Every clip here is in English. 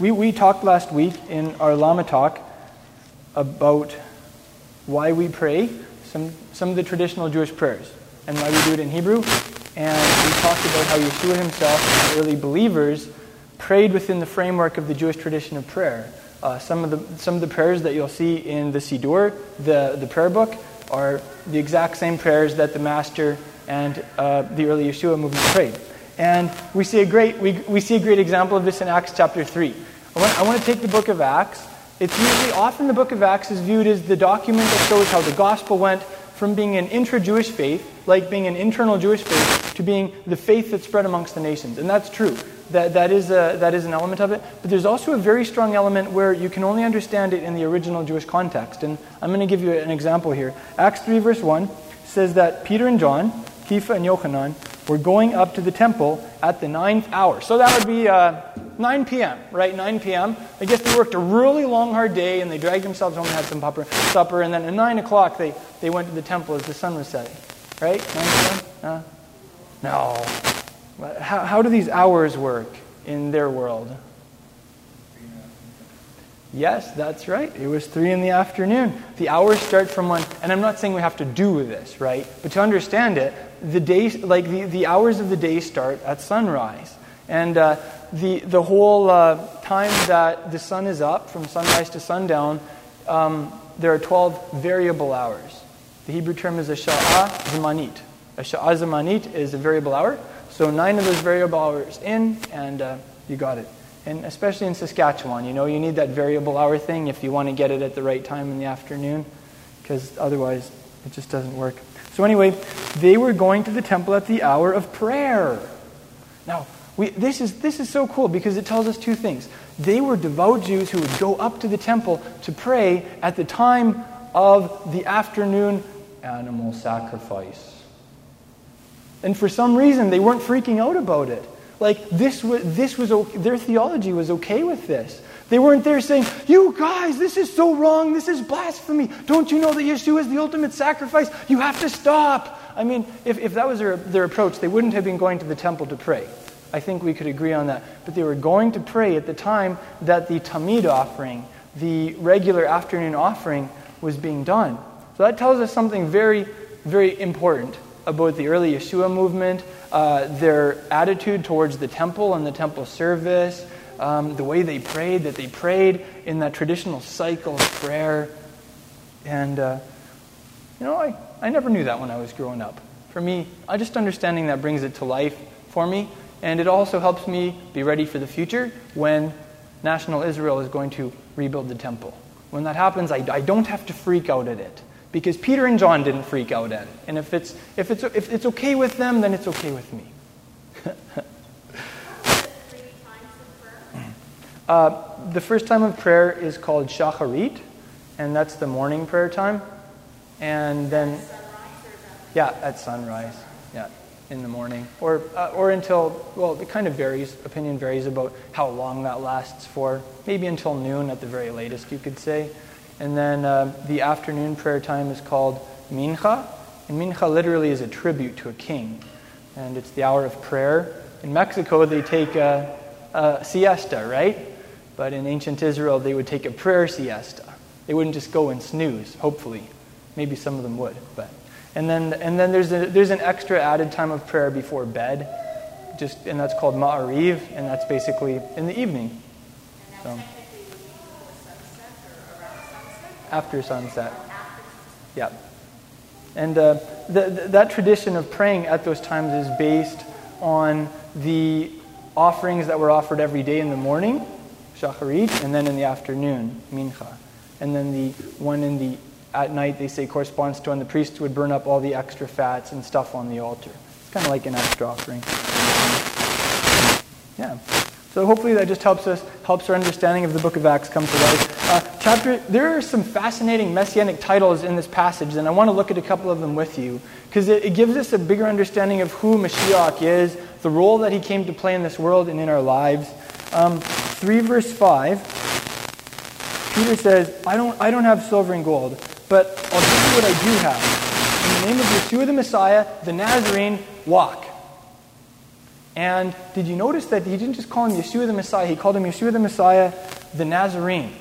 we, we talked last week in our Lama talk about why we pray, some, some of the traditional Jewish prayers, and why we do it in Hebrew. And we talked about how Yeshua himself and the early believers prayed within the framework of the Jewish tradition of prayer. Uh, some, of the, some of the prayers that you'll see in the Siddur, the, the prayer book, are the exact same prayers that the Master and uh, the early Yeshua movement prayed. And we see, a great, we, we see a great example of this in Acts chapter 3. I want, I want to take the book of Acts. It's usually, often the book of Acts is viewed as the document that shows how the gospel went from being an intra Jewish faith, like being an internal Jewish faith, to being the faith that spread amongst the nations. And that's true. That, that, is a, that is an element of it. But there's also a very strong element where you can only understand it in the original Jewish context. And I'm going to give you an example here. Acts 3, verse 1 says that Peter and John, Kepha and Yochanan, were going up to the temple at the ninth hour. So that would be uh, 9 p.m., right? 9 p.m. I guess they worked a really long, hard day and they dragged themselves home and had some supper. supper and then at 9 o'clock, they, they went to the temple as the sun was setting. Right? 9 p.m.? No. How, how do these hours work in their world? Yes, that's right. It was three in the afternoon. The hours start from 1. and I'm not saying we have to do this, right? But to understand it, the day, like the, the hours of the day start at sunrise. And uh, the, the whole uh, time that the sun is up, from sunrise to sundown, um, there are 12 variable hours. The Hebrew term is a sha'ah zamanit. A sha'ah zamanit is a variable hour. So nine of those variable hours in, and uh, you got it. And especially in Saskatchewan, you know, you need that variable hour thing if you want to get it at the right time in the afternoon, because otherwise it just doesn't work. So, anyway, they were going to the temple at the hour of prayer. Now, we, this, is, this is so cool because it tells us two things. They were devout Jews who would go up to the temple to pray at the time of the afternoon animal sacrifice. And for some reason, they weren't freaking out about it. Like, this was, this was their theology was okay with this. They weren't there saying, You guys, this is so wrong. This is blasphemy. Don't you know that Yeshua is the ultimate sacrifice? You have to stop. I mean, if, if that was their, their approach, they wouldn't have been going to the temple to pray. I think we could agree on that. But they were going to pray at the time that the Tamid offering, the regular afternoon offering, was being done. So that tells us something very, very important about the early Yeshua movement, uh, their attitude towards the temple and the temple service, um, the way they prayed, that they prayed in that traditional cycle of prayer. And, uh, you know, I, I never knew that when I was growing up. For me, I just understanding that brings it to life for me. And it also helps me be ready for the future when national Israel is going to rebuild the temple. When that happens, I, I don't have to freak out at it because Peter and John didn't freak out at it. And if it's, if it's, if it's okay with them, then it's okay with me. uh, the first time of prayer is called Shacharit, and that's the morning prayer time. And then, yeah, at sunrise. In the morning. Or, uh, or until, well, it kind of varies. Opinion varies about how long that lasts for. Maybe until noon at the very latest, you could say. And then uh, the afternoon prayer time is called Mincha. And Mincha literally is a tribute to a king. And it's the hour of prayer. In Mexico, they take a, a siesta, right? But in ancient Israel, they would take a prayer siesta. They wouldn't just go and snooze, hopefully. Maybe some of them would. But. And then, and then there's, a, there's an extra added time of prayer before bed, just, and that's called Ma'ariv, and that's basically in the evening. So. After sunset. Yeah. And uh, the, the, that tradition of praying at those times is based on the offerings that were offered every day in the morning, shacharit, and then in the afternoon, mincha. And then the one in the at night, they say, corresponds to when the priest would burn up all the extra fats and stuff on the altar. It's kind of like an extra offering. Yeah. So hopefully that just helps us, helps our understanding of the book of Acts come to life. Uh, chapter, there are some fascinating messianic titles in this passage, and I want to look at a couple of them with you because it, it gives us a bigger understanding of who Mashiach is, the role that he came to play in this world and in our lives. Um, 3 verse 5, Peter says, I don't, I don't have silver and gold, but I'll give you what I do have. In the name of Yeshua the Messiah, the Nazarene, walk. And did you notice that he didn't just call him Yeshua the Messiah, he called him Yeshua the Messiah, the Nazarene.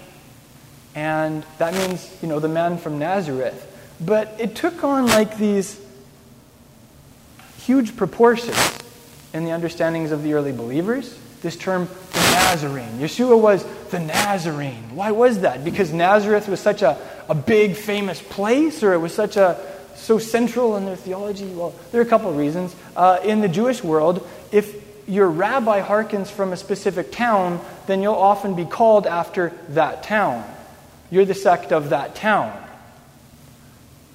And that means, you know, the man from Nazareth. But it took on like these huge proportions in the understandings of the early believers. This term, the Nazarene. Yeshua was the Nazarene. Why was that? Because Nazareth was such a, a big, famous place, or it was such a so central in their theology? Well, there are a couple of reasons. Uh, in the Jewish world, if your rabbi harkens from a specific town, then you'll often be called after that town. You're the sect of that town.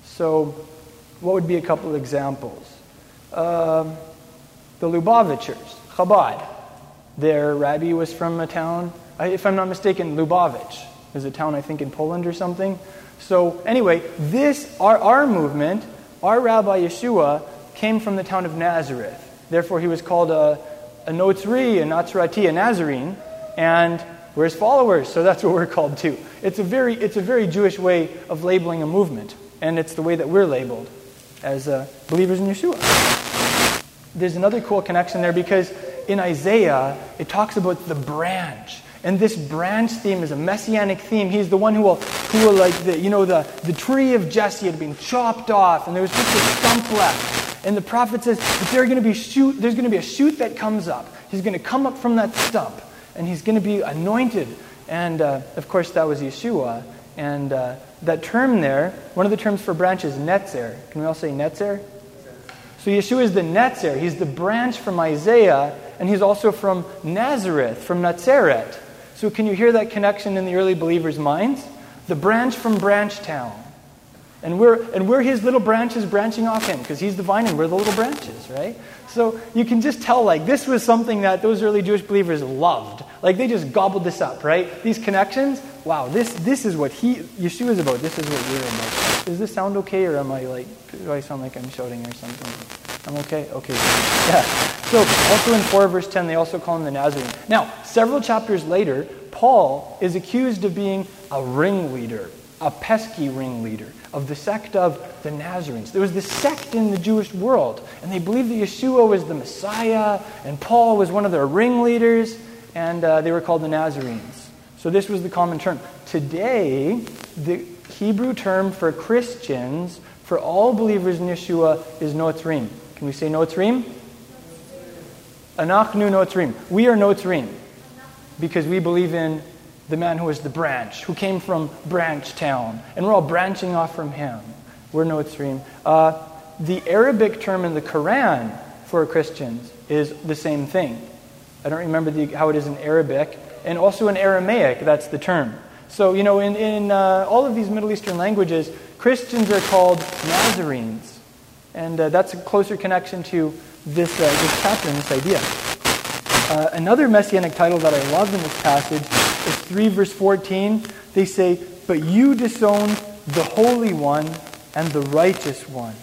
So, what would be a couple of examples? Um, the Lubavitchers, Chabad. Their rabbi was from a town, if I'm not mistaken, Lubavitch is a town, I think, in Poland or something. So, anyway, this, our, our movement, our Rabbi Yeshua, came from the town of Nazareth. Therefore, he was called a, a Notzri, a Nazarati, a Nazarene, and we're his followers, so that's what we're called too. It's a very, it's a very Jewish way of labeling a movement, and it's the way that we're labeled as uh, believers in Yeshua. There's another cool connection there because in Isaiah, it talks about the branch. And this branch theme is a messianic theme. He's the one who will, who will like, the, you know, the, the tree of Jesse had been chopped off, and there was just a stump left. And the prophet says that there's going to be shoot, there's going to be a shoot that comes up. He's going to come up from that stump, and he's going to be anointed. And uh, of course, that was Yeshua. And uh, that term there, one of the terms for branch is netzer. Can we all say netzer? So Yeshua is the netzer. He's the branch from Isaiah, and he's also from Nazareth, from Nazareth. So can you hear that connection in the early believers' minds? The branch from Branch Town. And we're, and we're his little branches branching off him because he's the vine and we're the little branches, right? So you can just tell, like, this was something that those early Jewish believers loved. Like, they just gobbled this up, right? These connections, wow, this, this is what he, Yeshua is about. This is what we're about. Does this sound okay or am I like, do I sound like I'm shouting or something? I'm okay? Okay. Yeah. So, also in 4 verse 10, they also call him the Nazarene. Now, several chapters later, Paul is accused of being a ringleader, a pesky ringleader of the sect of the Nazarenes. There was this sect in the Jewish world, and they believed that Yeshua was the Messiah, and Paul was one of their ringleaders, and uh, they were called the Nazarenes. So, this was the common term. Today, the Hebrew term for Christians, for all believers in Yeshua, is Notzrim. Can we say Notzrim? Anachnu Notzrim. We are Notzrim because we believe in the man who is the branch, who came from Branch Town, and we're all branching off from him. We're Notzrim. Uh, the Arabic term in the Quran for Christians is the same thing. I don't remember the, how it is in Arabic, and also in Aramaic, that's the term. So, you know, in, in uh, all of these Middle Eastern languages, Christians are called Nazarenes. And uh, that's a closer connection to this, uh, this chapter and this idea. Uh, another messianic title that I love in this passage is 3 verse 14. They say, But you disowned the Holy One and the Righteous One.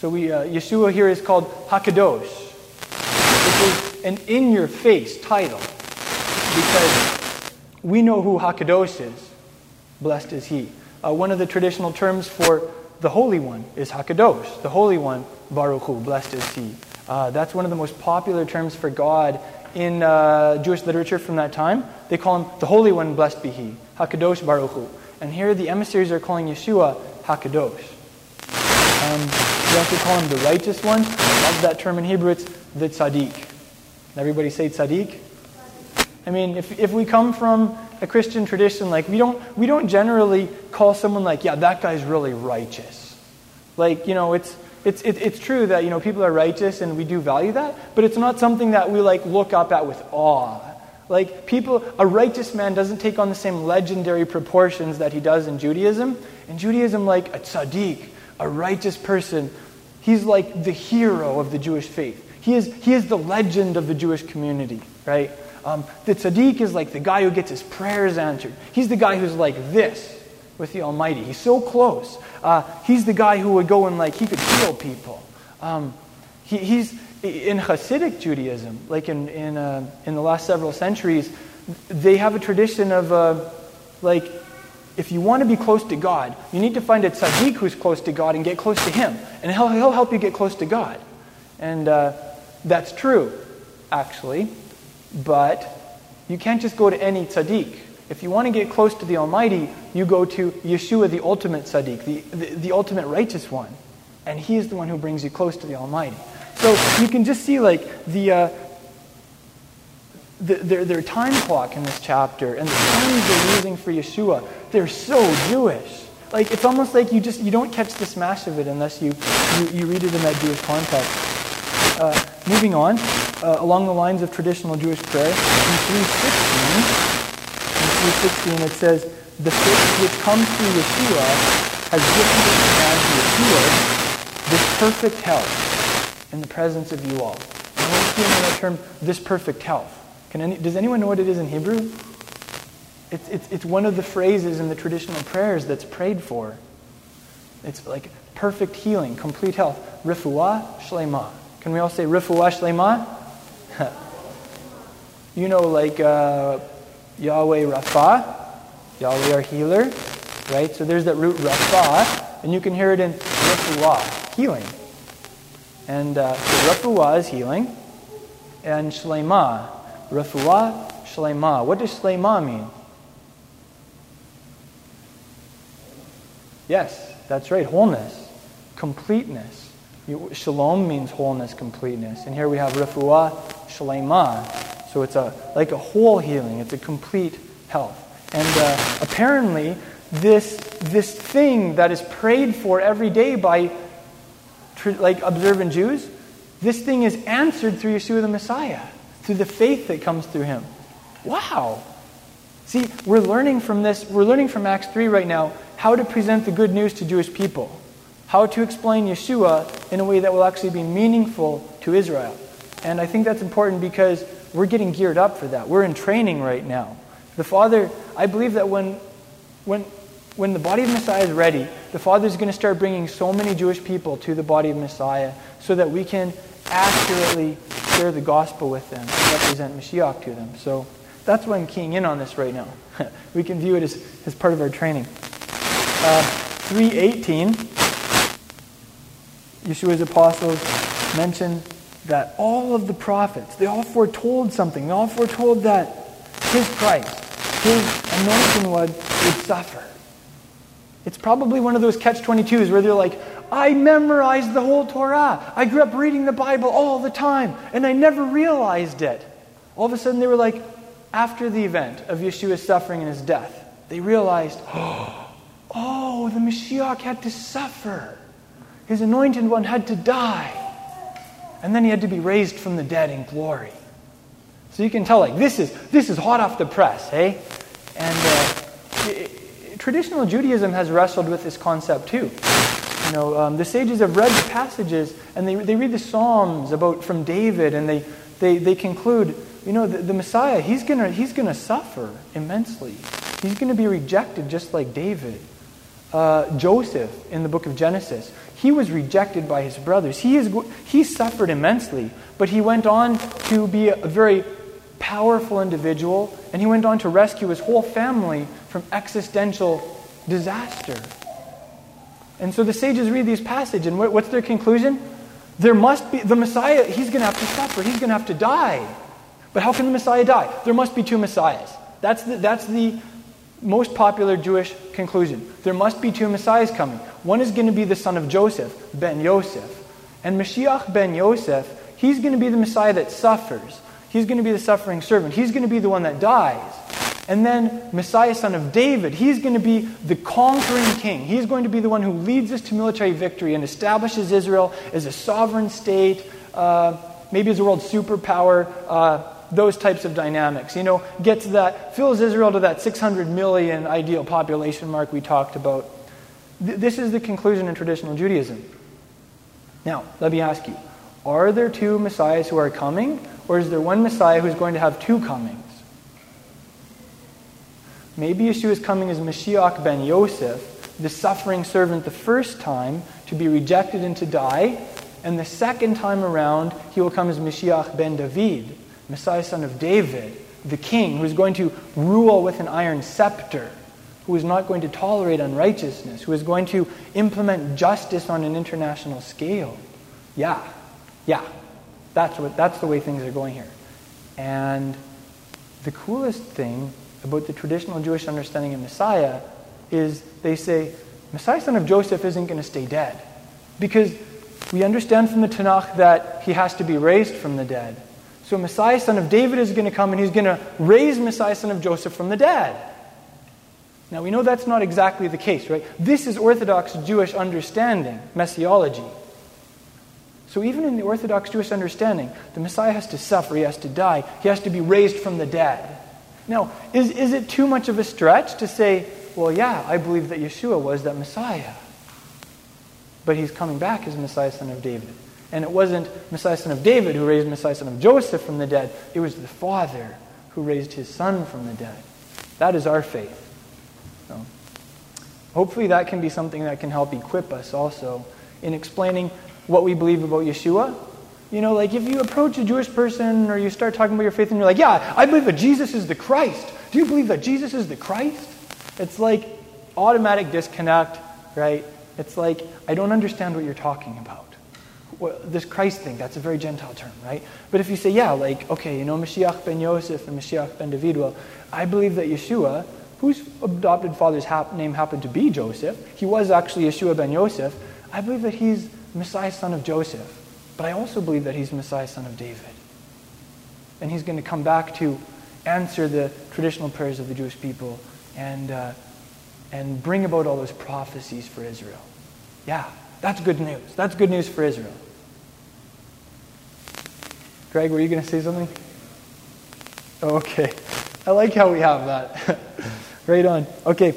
So we, uh, Yeshua here is called Hakadosh, which is an in your face title because we know who Hakadosh is. Blessed is he. Uh, one of the traditional terms for the Holy One is Hakadosh. The Holy One, Baruch Hu, blessed is He. Uh, that's one of the most popular terms for God in uh, Jewish literature from that time. They call Him the Holy One, blessed be He. Hakadosh Baruch Hu. And here the emissaries are calling Yeshua Hakadosh. Um, we also call Him the Righteous One. I love that term in Hebrew. It's the Tzaddik. Everybody say Tzaddik? I mean, if, if we come from a Christian tradition, like we don't we don't generally call someone like, yeah, that guy's really righteous. Like, you know, it's it's it, it's true that, you know, people are righteous and we do value that, but it's not something that we like look up at with awe. Like people a righteous man doesn't take on the same legendary proportions that he does in Judaism. In Judaism, like a tzaddik, a righteous person, he's like the hero of the Jewish faith. He is, he is the legend of the Jewish community, right? Um, the tzaddik is like the guy who gets his prayers answered. He's the guy who's like this with the Almighty. He's so close. Uh, he's the guy who would go and like he could heal people. Um, he, he's in Hasidic Judaism, like in in uh, in the last several centuries, they have a tradition of uh, like if you want to be close to God, you need to find a tzaddik who's close to God and get close to him, and he'll he'll help you get close to God, and uh, that's true. actually, but you can't just go to any tzaddik. If you want to get close to the Almighty, you go to Yeshua, the ultimate tzaddik, the, the, the ultimate righteous one. And he is the one who brings you close to the Almighty. So you can just see like the, uh, the, their, their time clock in this chapter and the terms they're using for Yeshua, they're so Jewish. Like it's almost like you just you don't catch the smash of it unless you, you, you read it in that Jewish context. Uh, moving on, uh, along the lines of traditional Jewish prayer, in 316, in 316 it says, The faith which comes through Yeshua has given this man to Yeshua this perfect health in the presence of you all. I want to see that term, this perfect health. Can any, does anyone know what it is in Hebrew? It's, it's, it's one of the phrases in the traditional prayers that's prayed for. It's like perfect healing, complete health. Refuah shlema. Can we all say refuah shlema? you know, like uh, Yahweh Rapha, Yahweh our healer, right? So there's that root Rapha, and you can hear it in refuah, healing. And uh, so refuah is healing, and shlema, refuah shlema. What does shlema mean? Yes, that's right, wholeness, completeness. Shalom means wholeness, completeness. And here we have refuah shlema. So it's a, like a whole healing, it's a complete health. And uh, apparently, this, this thing that is prayed for every day by like observant Jews, this thing is answered through Yeshua the Messiah, through the faith that comes through him. Wow. See, we're learning from this, we're learning from Acts 3 right now how to present the good news to Jewish people, how to explain Yeshua in a way that will actually be meaningful to Israel. And I think that's important because we're getting geared up for that. We're in training right now. The Father, I believe that when, when, when the body of Messiah is ready, the Father is going to start bringing so many Jewish people to the body of Messiah so that we can accurately share the gospel with them, represent Mashiach to them. So that's why I'm keying in on this right now. we can view it as, as part of our training. Uh, 318, Yeshua's apostles mention that all of the prophets, they all foretold something. They all foretold that his Christ, his anointed one, would suffer. It's probably one of those catch 22s where they're like, I memorized the whole Torah. I grew up reading the Bible all the time, and I never realized it. All of a sudden, they were like, after the event of Yeshua's suffering and his death, they realized, oh, the Mashiach had to suffer. His anointed one had to die. And then he had to be raised from the dead in glory. So you can tell, like, this is, this is hot off the press, hey? And uh, it, traditional Judaism has wrestled with this concept too. You know, um, the sages have read the passages and they, they read the Psalms about from David and they, they, they conclude you know, the, the Messiah, he's going he's gonna suffer immensely. He's going to be rejected just like David. Uh, Joseph in the book of Genesis, he was rejected by his brothers. He, is, he suffered immensely, but he went on to be a very powerful individual, and he went on to rescue his whole family from existential disaster. And so the sages read these passages, and what's their conclusion? There must be, the Messiah, he's going to have to suffer, he's going to have to die. But how can the Messiah die? There must be two Messiahs. That's the, that's the most popular Jewish conclusion. There must be two Messiahs coming. One is going to be the son of Joseph, Ben Yosef. And Mashiach ben Yosef, he's going to be the Messiah that suffers. He's going to be the suffering servant. He's going to be the one that dies. And then Messiah, son of David, he's going to be the conquering king. He's going to be the one who leads us to military victory and establishes Israel as a sovereign state, uh, maybe as a world superpower. Uh, those types of dynamics. You know, gets that, fills Israel to that 600 million ideal population mark we talked about. Th- this is the conclusion in traditional Judaism. Now, let me ask you are there two messiahs who are coming, or is there one messiah who's going to have two comings? Maybe Yeshua is coming as Mashiach ben Yosef, the suffering servant the first time to be rejected and to die, and the second time around he will come as Mashiach ben David, Messiah, son of David, the king, who is going to rule with an iron scepter, who is not going to tolerate unrighteousness, who is going to implement justice on an international scale. Yeah, yeah, that's, what, that's the way things are going here. And the coolest thing about the traditional Jewish understanding of Messiah is they say, Messiah, son of Joseph, isn't going to stay dead. Because we understand from the Tanakh that he has to be raised from the dead. So Messiah, son of David, is going to come and he's going to raise Messiah, son of Joseph, from the dead. Now, we know that's not exactly the case, right? This is Orthodox Jewish understanding, messiology. So, even in the Orthodox Jewish understanding, the Messiah has to suffer, he has to die, he has to be raised from the dead. Now, is, is it too much of a stretch to say, well, yeah, I believe that Yeshua was that Messiah? But he's coming back as Messiah, son of David. And it wasn't Messiah, son of David, who raised Messiah, son of Joseph from the dead. It was the Father who raised his son from the dead. That is our faith. So, hopefully, that can be something that can help equip us also in explaining what we believe about Yeshua. You know, like if you approach a Jewish person or you start talking about your faith and you're like, yeah, I believe that Jesus is the Christ. Do you believe that Jesus is the Christ? It's like automatic disconnect, right? It's like, I don't understand what you're talking about. Well, this Christ thing, that's a very Gentile term, right? But if you say, yeah, like, okay, you know, Mashiach ben Yosef and Mashiach ben David, well, I believe that Yeshua whose adopted father's hap- name happened to be Joseph. He was actually Yeshua ben Yosef. I believe that he's Messiah, son of Joseph. But I also believe that he's Messiah, son of David. And he's going to come back to answer the traditional prayers of the Jewish people and, uh, and bring about all those prophecies for Israel. Yeah, that's good news. That's good news for Israel. Greg, were you going to say something? Okay. I like how we have that. right on. Okay.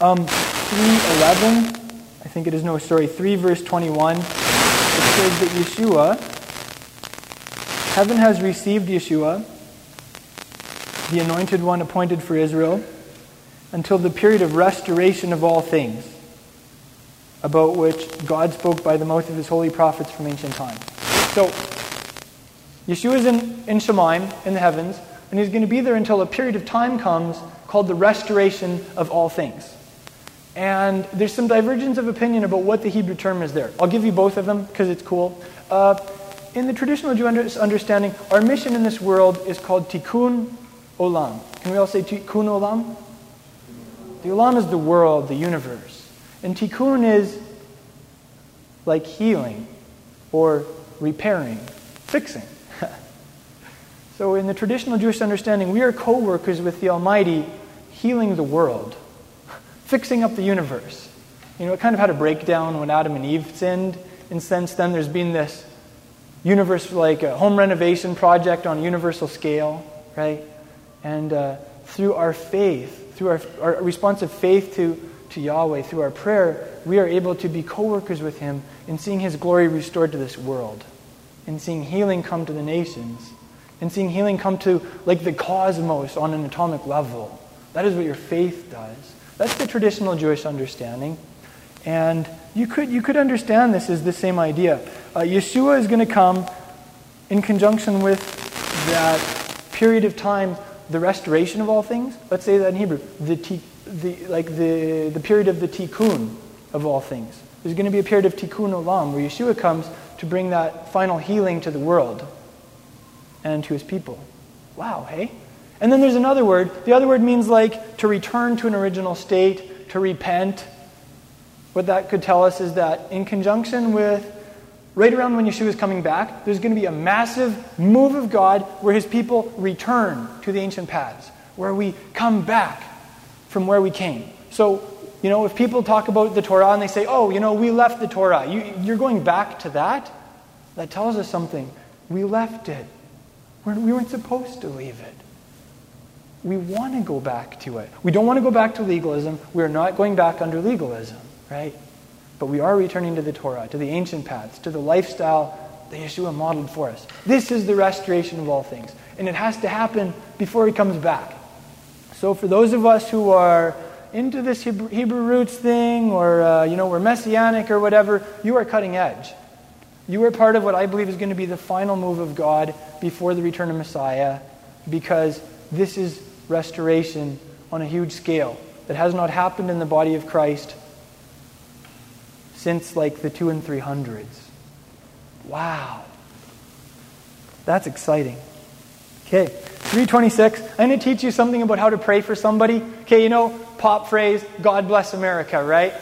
Um, 311, I think it is no, sorry, 3 verse 21. It says that Yeshua, heaven has received Yeshua, the anointed one appointed for Israel, until the period of restoration of all things, about which God spoke by the mouth of his holy prophets from ancient times. So, Yeshua is in, in Shamayim, in the heavens, and he's going to be there until a period of time comes called the restoration of all things. And there's some divergence of opinion about what the Hebrew term is there. I'll give you both of them because it's cool. Uh, in the traditional Jewish understanding, our mission in this world is called tikkun olam. Can we all say tikkun olam? The olam is the world, the universe. And tikkun is like healing or repairing, fixing. So, in the traditional Jewish understanding, we are co workers with the Almighty, healing the world, fixing up the universe. You know, it kind of had a breakdown when Adam and Eve sinned. And since then, there's been this universe, like a home renovation project on a universal scale, right? And uh, through our faith, through our, our responsive faith to, to Yahweh, through our prayer, we are able to be co workers with Him in seeing His glory restored to this world, in seeing healing come to the nations and seeing healing come to like the cosmos on an atomic level. That is what your faith does. That's the traditional Jewish understanding. And you could, you could understand this as the same idea. Uh, Yeshua is going to come in conjunction with that period of time, the restoration of all things. Let's say that in Hebrew, the, the, like the, the period of the tikkun of all things. There's going to be a period of tikkun olam where Yeshua comes to bring that final healing to the world and to his people. Wow, hey? And then there's another word. The other word means like to return to an original state, to repent. What that could tell us is that in conjunction with right around when Yeshua is coming back, there's going to be a massive move of God where his people return to the ancient paths, where we come back from where we came. So, you know, if people talk about the Torah and they say, oh, you know, we left the Torah, you, you're going back to that, that tells us something. We left it. We weren't supposed to leave it. We want to go back to it. We don't want to go back to legalism. We're not going back under legalism, right? But we are returning to the Torah, to the ancient paths, to the lifestyle that Yeshua modeled for us. This is the restoration of all things. And it has to happen before he comes back. So for those of us who are into this Hebrew, Hebrew roots thing, or, uh, you know, we're messianic or whatever, you are cutting edge. You are part of what I believe is going to be the final move of God before the return of Messiah because this is restoration on a huge scale that has not happened in the body of Christ since like the two and three hundreds. Wow. That's exciting. Okay, 326. I'm going to teach you something about how to pray for somebody. Okay, you know, pop phrase, God bless America, right?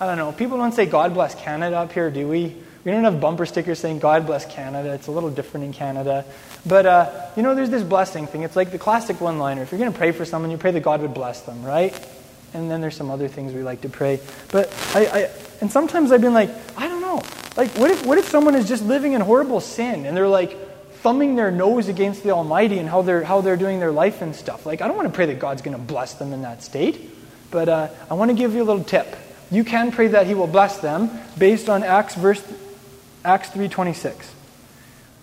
I don't know. People don't say God bless Canada up here, do we? We don't have bumper stickers saying God bless Canada. It's a little different in Canada. But, uh, you know, there's this blessing thing. It's like the classic one liner. If you're going to pray for someone, you pray that God would bless them, right? And then there's some other things we like to pray. But I, I and sometimes I've been like, I don't know. Like, what if, what if someone is just living in horrible sin and they're like thumbing their nose against the Almighty and how they're, how they're doing their life and stuff? Like, I don't want to pray that God's going to bless them in that state. But uh, I want to give you a little tip. You can pray that He will bless them based on Acts verse Acts 3:26.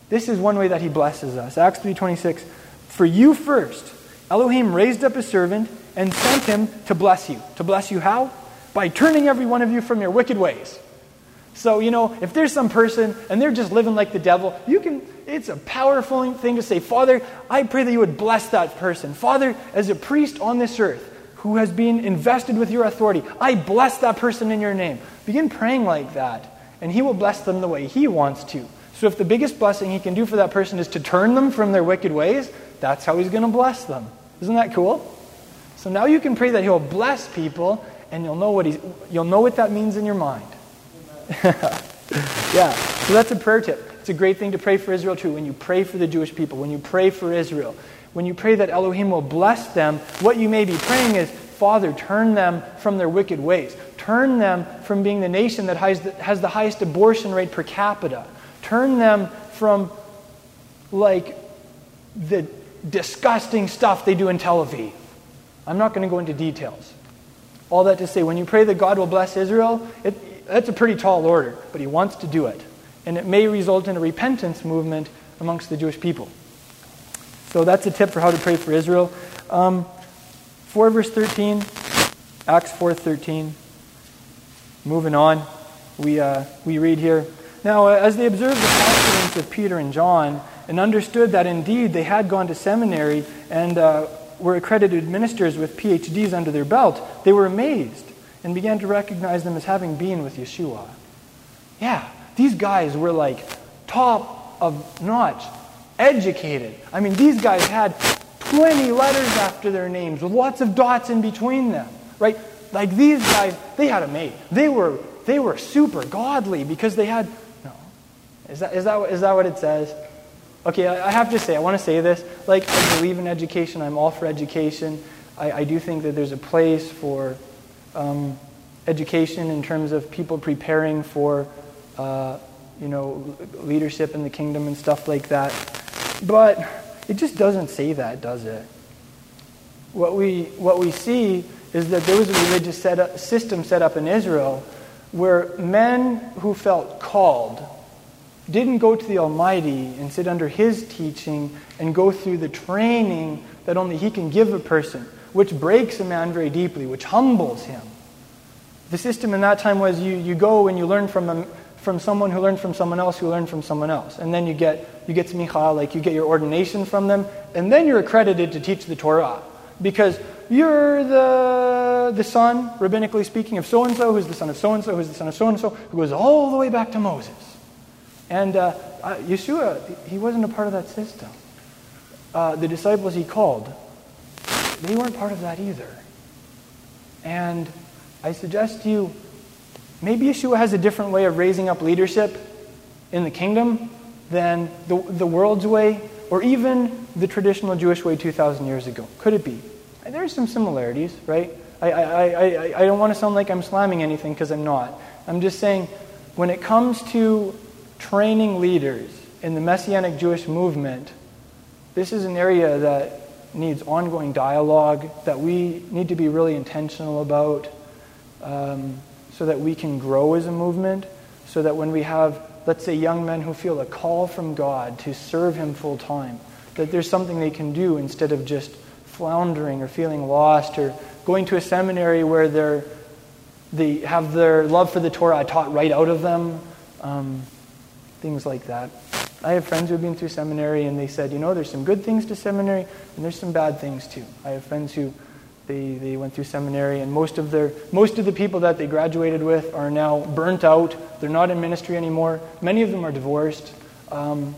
This is one way that He blesses us. Acts 3:26. For you first, Elohim raised up a servant and sent him to bless you. To bless you how? By turning every one of you from your wicked ways. So, you know, if there's some person and they're just living like the devil, you can, it's a powerful thing to say, Father, I pray that you would bless that person. Father, as a priest on this earth who has been invested with your authority, I bless that person in your name. Begin praying like that, and he will bless them the way he wants to. So, if the biggest blessing he can do for that person is to turn them from their wicked ways, that's how he's going to bless them. Isn't that cool? So now you can pray that he'll bless people, and you'll know what he's, you'll know what that means in your mind. yeah, so that's a prayer tip. It's a great thing to pray for Israel too. When you pray for the Jewish people, when you pray for Israel, when you pray that Elohim will bless them, what you may be praying is, Father, turn them from their wicked ways. Turn them from being the nation that has the, has the highest abortion rate per capita. Turn them from, like, the disgusting stuff they do in Tel Aviv. I'm not going to go into details. All that to say, when you pray that God will bless Israel, it, that's a pretty tall order, but he wants to do it. And it may result in a repentance movement amongst the Jewish people. So that's a tip for how to pray for Israel. Um, 4 verse 13, Acts 4.13. Moving on, we, uh, we read here. Now, as they observed the confidence of Peter and John and understood that indeed they had gone to seminary and uh, were accredited ministers with PhDs under their belt, they were amazed and began to recognize them as having been with Yeshua. Yeah, these guys were like top of notch, educated. I mean, these guys had 20 letters after their names with lots of dots in between them, right? Like these guys, they had a mate. They were, they were super godly because they had, no. Is that, is that, is that what it says? Okay, I have to say, I want to say this. Like, I believe in education. I'm all for education. I, I do think that there's a place for um, education in terms of people preparing for, uh, you know, leadership in the kingdom and stuff like that. But it just doesn't say that, does it? What we, what we see is that there was a religious set up, system set up in Israel where men who felt called didn't go to the Almighty and sit under His teaching and go through the training that only He can give a person which breaks a man very deeply, which humbles him. The system in that time was you, you go and you learn from, a, from someone who learned from someone else who learned from someone else. And then you get, you get smicha, like you get your ordination from them, and then you're accredited to teach the Torah. Because you're the, the son, rabbinically speaking, of so and so, who's the son of so and so, who's the son of so and so, who goes all the way back to Moses. And uh, uh, Yeshua, he wasn't a part of that system. Uh, the disciples he called, they weren't part of that either. And I suggest you, maybe Yeshua has a different way of raising up leadership in the kingdom than the, the world's way or even the traditional Jewish way 2,000 years ago. Could it be? There are some similarities, right? I, I, I, I don't want to sound like I'm slamming anything because I'm not. I'm just saying when it comes to training leaders in the Messianic Jewish movement, this is an area that needs ongoing dialogue that we need to be really intentional about um, so that we can grow as a movement, so that when we have, let's say, young men who feel a call from God to serve Him full time, that there's something they can do instead of just floundering or feeling lost or going to a seminary where they're, they have their love for the Torah taught right out of them, um, things like that. I have friends who have been through seminary and they said, you know, there's some good things to seminary and there's some bad things too. I have friends who they, they went through seminary and most of their most of the people that they graduated with are now burnt out. They're not in ministry anymore. Many of them are divorced. Um,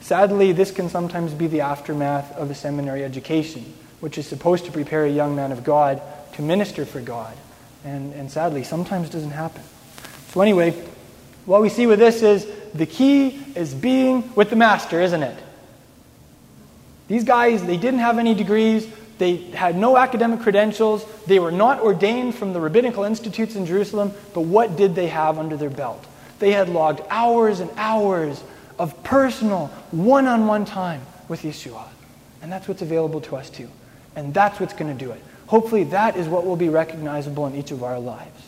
Sadly, this can sometimes be the aftermath of a seminary education, which is supposed to prepare a young man of God to minister for God. And, and sadly, sometimes doesn't happen. So, anyway, what we see with this is the key is being with the master, isn't it? These guys, they didn't have any degrees. They had no academic credentials. They were not ordained from the rabbinical institutes in Jerusalem. But what did they have under their belt? They had logged hours and hours of personal, one on one time with Yeshua. And that's what's available to us too. And that's what's going to do it. Hopefully, that is what will be recognizable in each of our lives.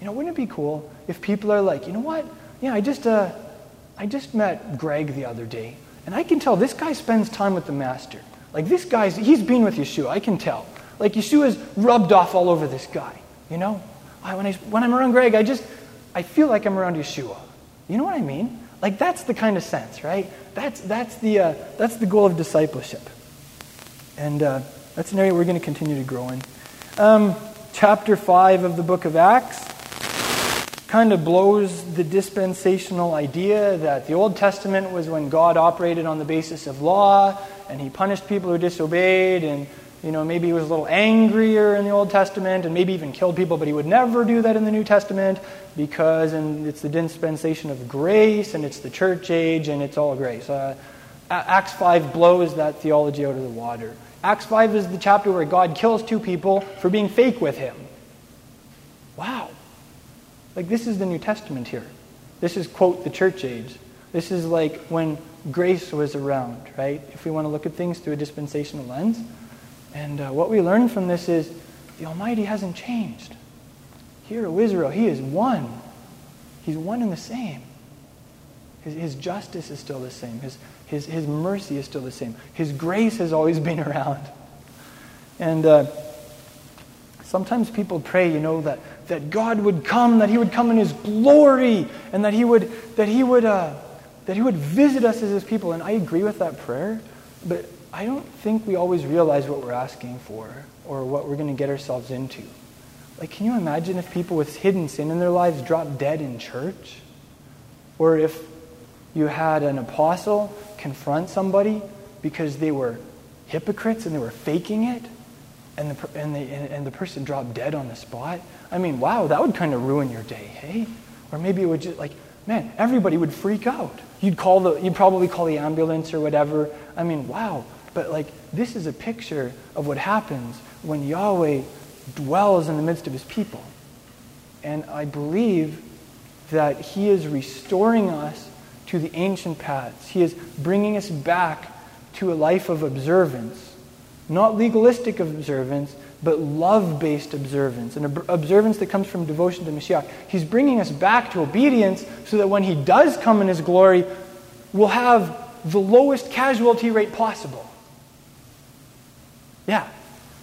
You know, wouldn't it be cool if people are like, you know what? Yeah, I just, uh, I just met Greg the other day, and I can tell this guy spends time with the Master. Like, this guy's, he's been with Yeshua, I can tell. Like, Yeshua's rubbed off all over this guy, you know? I, when, I, when I'm around Greg, I just, I feel like I'm around Yeshua. You know what I mean? Like, that's the kind of sense, right? That's, that's, the, uh, that's the goal of discipleship. And uh, that's an area we're going to continue to grow in. Um, chapter 5 of the book of Acts kind of blows the dispensational idea that the Old Testament was when God operated on the basis of law and he punished people who disobeyed and you know maybe he was a little angrier in the Old Testament and maybe even killed people but he would never do that in the New Testament because and it's the dispensation of grace and it's the church age and it's all grace. Uh, Acts 5 blows that theology out of the water. Acts 5 is the chapter where God kills two people for being fake with him. Wow. Like, this is the New Testament here. This is, quote, the church age. This is like when grace was around, right? If we want to look at things through a dispensational lens. And uh, what we learn from this is the Almighty hasn't changed. Hear, O Israel, He is one. He's one and the same. His, his justice is still the same. His, his, his mercy is still the same. His grace has always been around. And uh, sometimes people pray, you know, that that God would come, that He would come in His glory, and that He would, that He would, uh, that He would visit us as His people. And I agree with that prayer, but I don't think we always realize what we're asking for or what we're going to get ourselves into. Like, can you imagine if people with hidden sin in their lives dropped dead in church? Or if you had an apostle confront somebody because they were hypocrites and they were faking it, and the, and the, and the person dropped dead on the spot? I mean, wow, that would kind of ruin your day, hey? Or maybe it would just like, man, everybody would freak out. You'd call the, you'd probably call the ambulance or whatever. I mean, wow. But like, this is a picture of what happens when Yahweh dwells in the midst of his people. And I believe that he is restoring us to the ancient paths. He is bringing us back to a life of observance, not legalistic observance, but love based observance, an observance that comes from devotion to Mashiach. He's bringing us back to obedience so that when He does come in His glory, we'll have the lowest casualty rate possible. Yeah,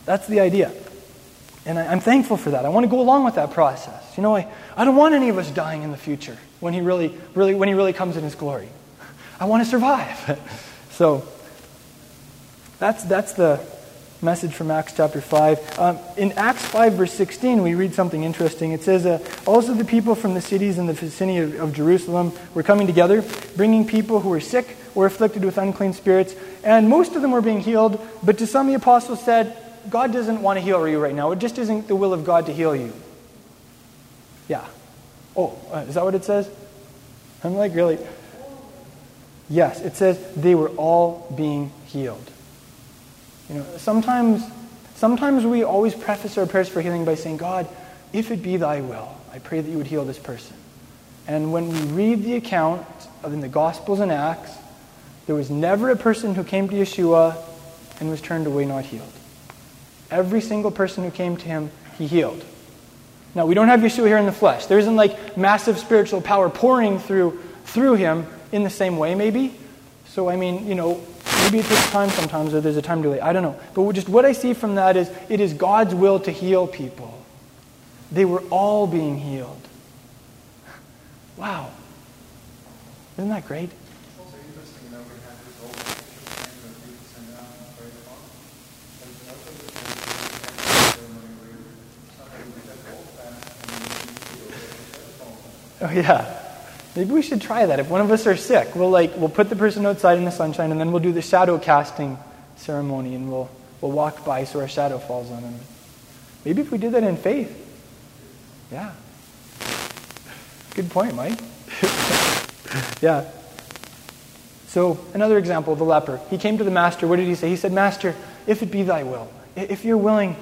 that's the idea. And I, am thankful for that. I want to go along with that process. You know, I, I don't want any of us dying in the future when he really, really, when he really comes in his glory. I want to survive. so that's, that's the, message from Acts chapter 5. Um, in Acts 5, verse 16, we read something interesting. It says, uh, Also the people from the cities in the vicinity of, of Jerusalem were coming together, bringing people who were sick or afflicted with unclean spirits, and most of them were being healed. But to some, the apostles said, God doesn't want to heal you right now. It just isn't the will of God to heal you. Yeah. Oh, uh, is that what it says? I'm like, really? Yes, it says they were all being healed. You know, sometimes, sometimes we always preface our prayers for healing by saying, God, if it be thy will, I pray that you would heal this person. And when we read the account of in the Gospels and Acts, there was never a person who came to Yeshua and was turned away not healed. Every single person who came to him, he healed. Now, we don't have Yeshua here in the flesh. There isn't like massive spiritual power pouring through, through him in the same way, maybe. So, I mean, you know, Maybe it takes time sometimes, or there's a time delay. I don't know. But just what I see from that is it is God's will to heal people. They were all being healed. Wow. Isn't that great? Oh, yeah. Maybe we should try that. If one of us are sick, we'll like we'll put the person outside in the sunshine and then we'll do the shadow casting ceremony and we'll we'll walk by so our shadow falls on them. Maybe if we did that in faith. Yeah. Good point, Mike. yeah. So, another example, the leper. He came to the master. What did he say? He said, Master, if it be thy will, if you're willing,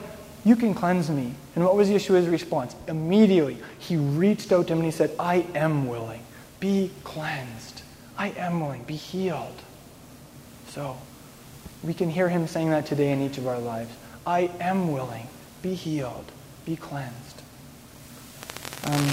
you can cleanse me. And what was Yeshua's response? Immediately, he reached out to him and he said, I am willing. Be cleansed. I am willing. Be healed. So, we can hear him saying that today in each of our lives. I am willing. Be healed. Be cleansed. Um,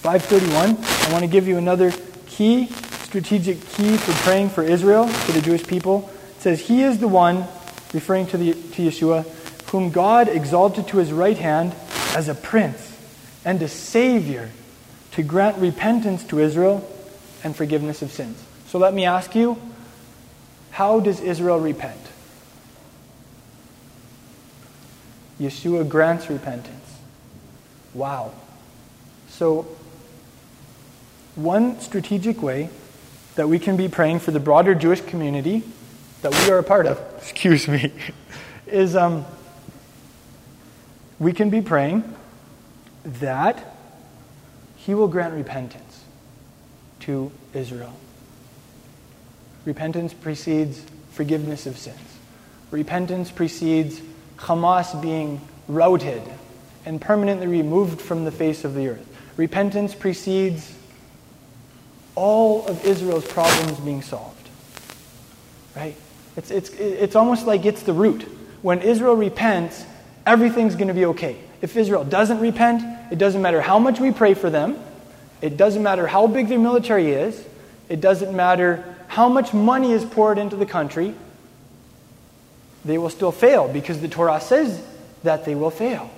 531, I want to give you another key, strategic key for praying for Israel, for the Jewish people. It says, He is the one, referring to, the, to Yeshua, whom God exalted to his right hand as a prince and a savior to grant repentance to Israel and forgiveness of sins. So let me ask you how does Israel repent? Yeshua grants repentance. Wow. So, one strategic way that we can be praying for the broader Jewish community that we are a part of, excuse me, is um, we can be praying that he will grant repentance to Israel. Repentance precedes forgiveness of sins. Repentance precedes Hamas being routed and permanently removed from the face of the earth. Repentance precedes all of Israel's problems being solved. Right? It's, it's, it's almost like it's the root. When Israel repents, everything's going to be okay. If Israel doesn't repent, it doesn't matter how much we pray for them, it doesn't matter how big their military is, it doesn't matter how much money is poured into the country, they will still fail because the Torah says that they will fail.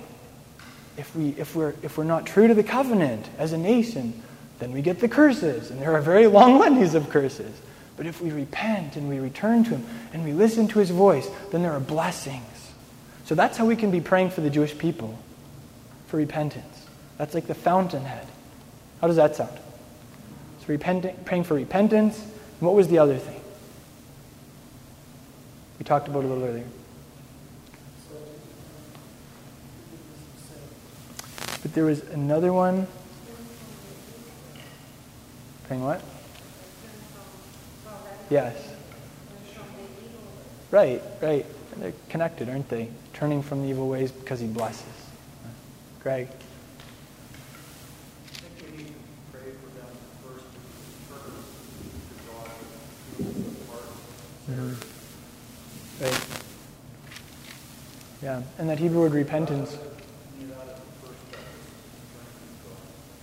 If, we, if, we're, if we're not true to the covenant as a nation, then we get the curses, and there are very long litanies of curses. But if we repent and we return to Him and we listen to His voice, then there are blessings. So that's how we can be praying for the Jewish people for repentance. That's like the fountainhead. How does that sound? So repenting, praying for repentance. And what was the other thing? We talked about a little earlier. But there was another one. Praying what? Yes. Right, right. They're connected, aren't they? Turning from the evil ways because he blesses. Greg. Mm-hmm. Right. Yeah, and that Hebrew word repentance.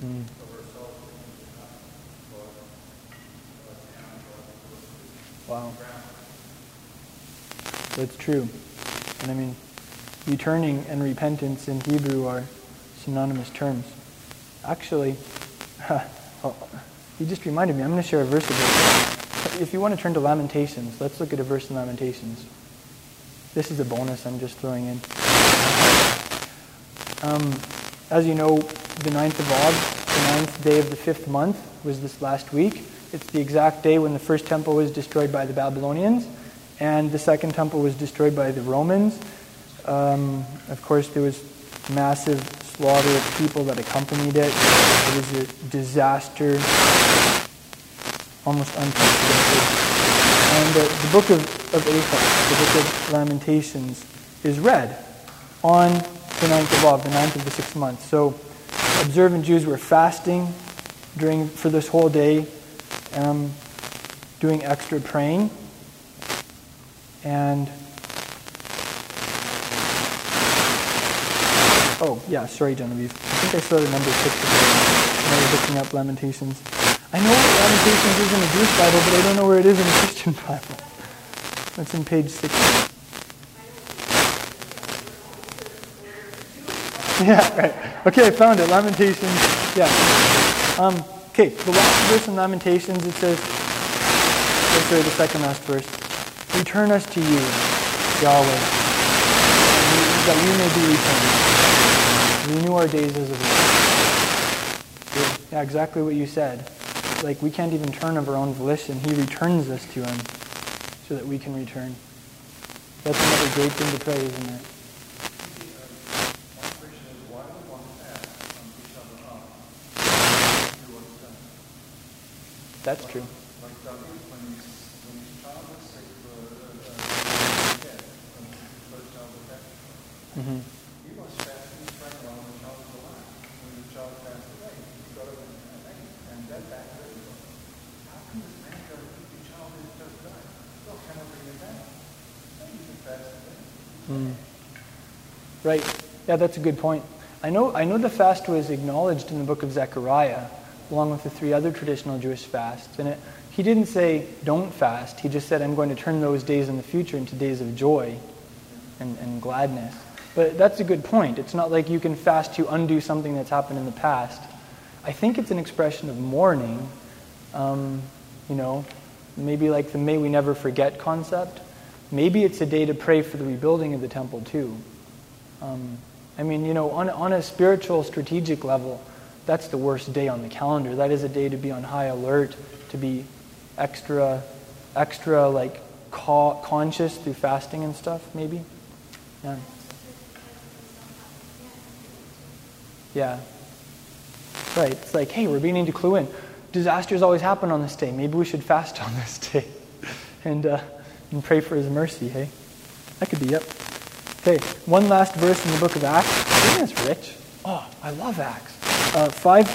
Mm. Wow. That's true. And I mean, returning and repentance in Hebrew are synonymous terms. Actually, oh, you just reminded me, I'm going to share a verse of it. If you want to turn to Lamentations, let's look at a verse in Lamentations. This is a bonus I'm just throwing in. Um, as you know, the ninth of Av, the ninth day of the fifth month, was this last week. It's the exact day when the first temple was destroyed by the Babylonians, and the second temple was destroyed by the Romans. Um, of course, there was massive slaughter of people that accompanied it. It was a disaster, almost unprecedented. And uh, the book of, of Amos, the book of Lamentations, is read on the ninth of Av, the ninth of the sixth month. So observant Jews were fasting during for this whole day, um, doing extra praying, and oh yeah, sorry Genevieve. I think I saw started number six when I was looking up Lamentations. I know Lamentations is in the Jewish Bible, but I don't know where it is in the Christian Bible. That's in page six. Yeah, right. Okay, I found it. Lamentations. Yeah. Um, okay, the last verse in Lamentations, it says, oh, sorry, the second last verse. Return us to you, Yahweh, that we may be returned. Renew our days as of old. Yeah, exactly what you said. like we can't even turn of our own volition. He returns us to Him so that we can return. That's another great thing to pray, isn't it? That's true. Mm-hmm. Mm. Right. Yeah, that's a good point. I know, I know the fast was acknowledged in the book of Zechariah, along with the three other traditional Jewish fasts. And it, he didn't say, don't fast. He just said, I'm going to turn those days in the future into days of joy and, and gladness. But that's a good point. It's not like you can fast to undo something that's happened in the past. I think it's an expression of mourning. Um, you know, maybe like the may we never forget concept. Maybe it's a day to pray for the rebuilding of the temple, too. Um, I mean, you know, on, on a spiritual, strategic level, that's the worst day on the calendar. That is a day to be on high alert, to be extra, extra, like, ca- conscious through fasting and stuff, maybe. Yeah. Yeah. Right. It's like, hey, we're beginning to clue in. Disasters always happen on this day. Maybe we should fast on this day. and, uh, and pray for his mercy, hey? That could be, yep. Okay, one last verse in the book of Acts. Isn't this rich? Oh, I love Acts. Uh, 5.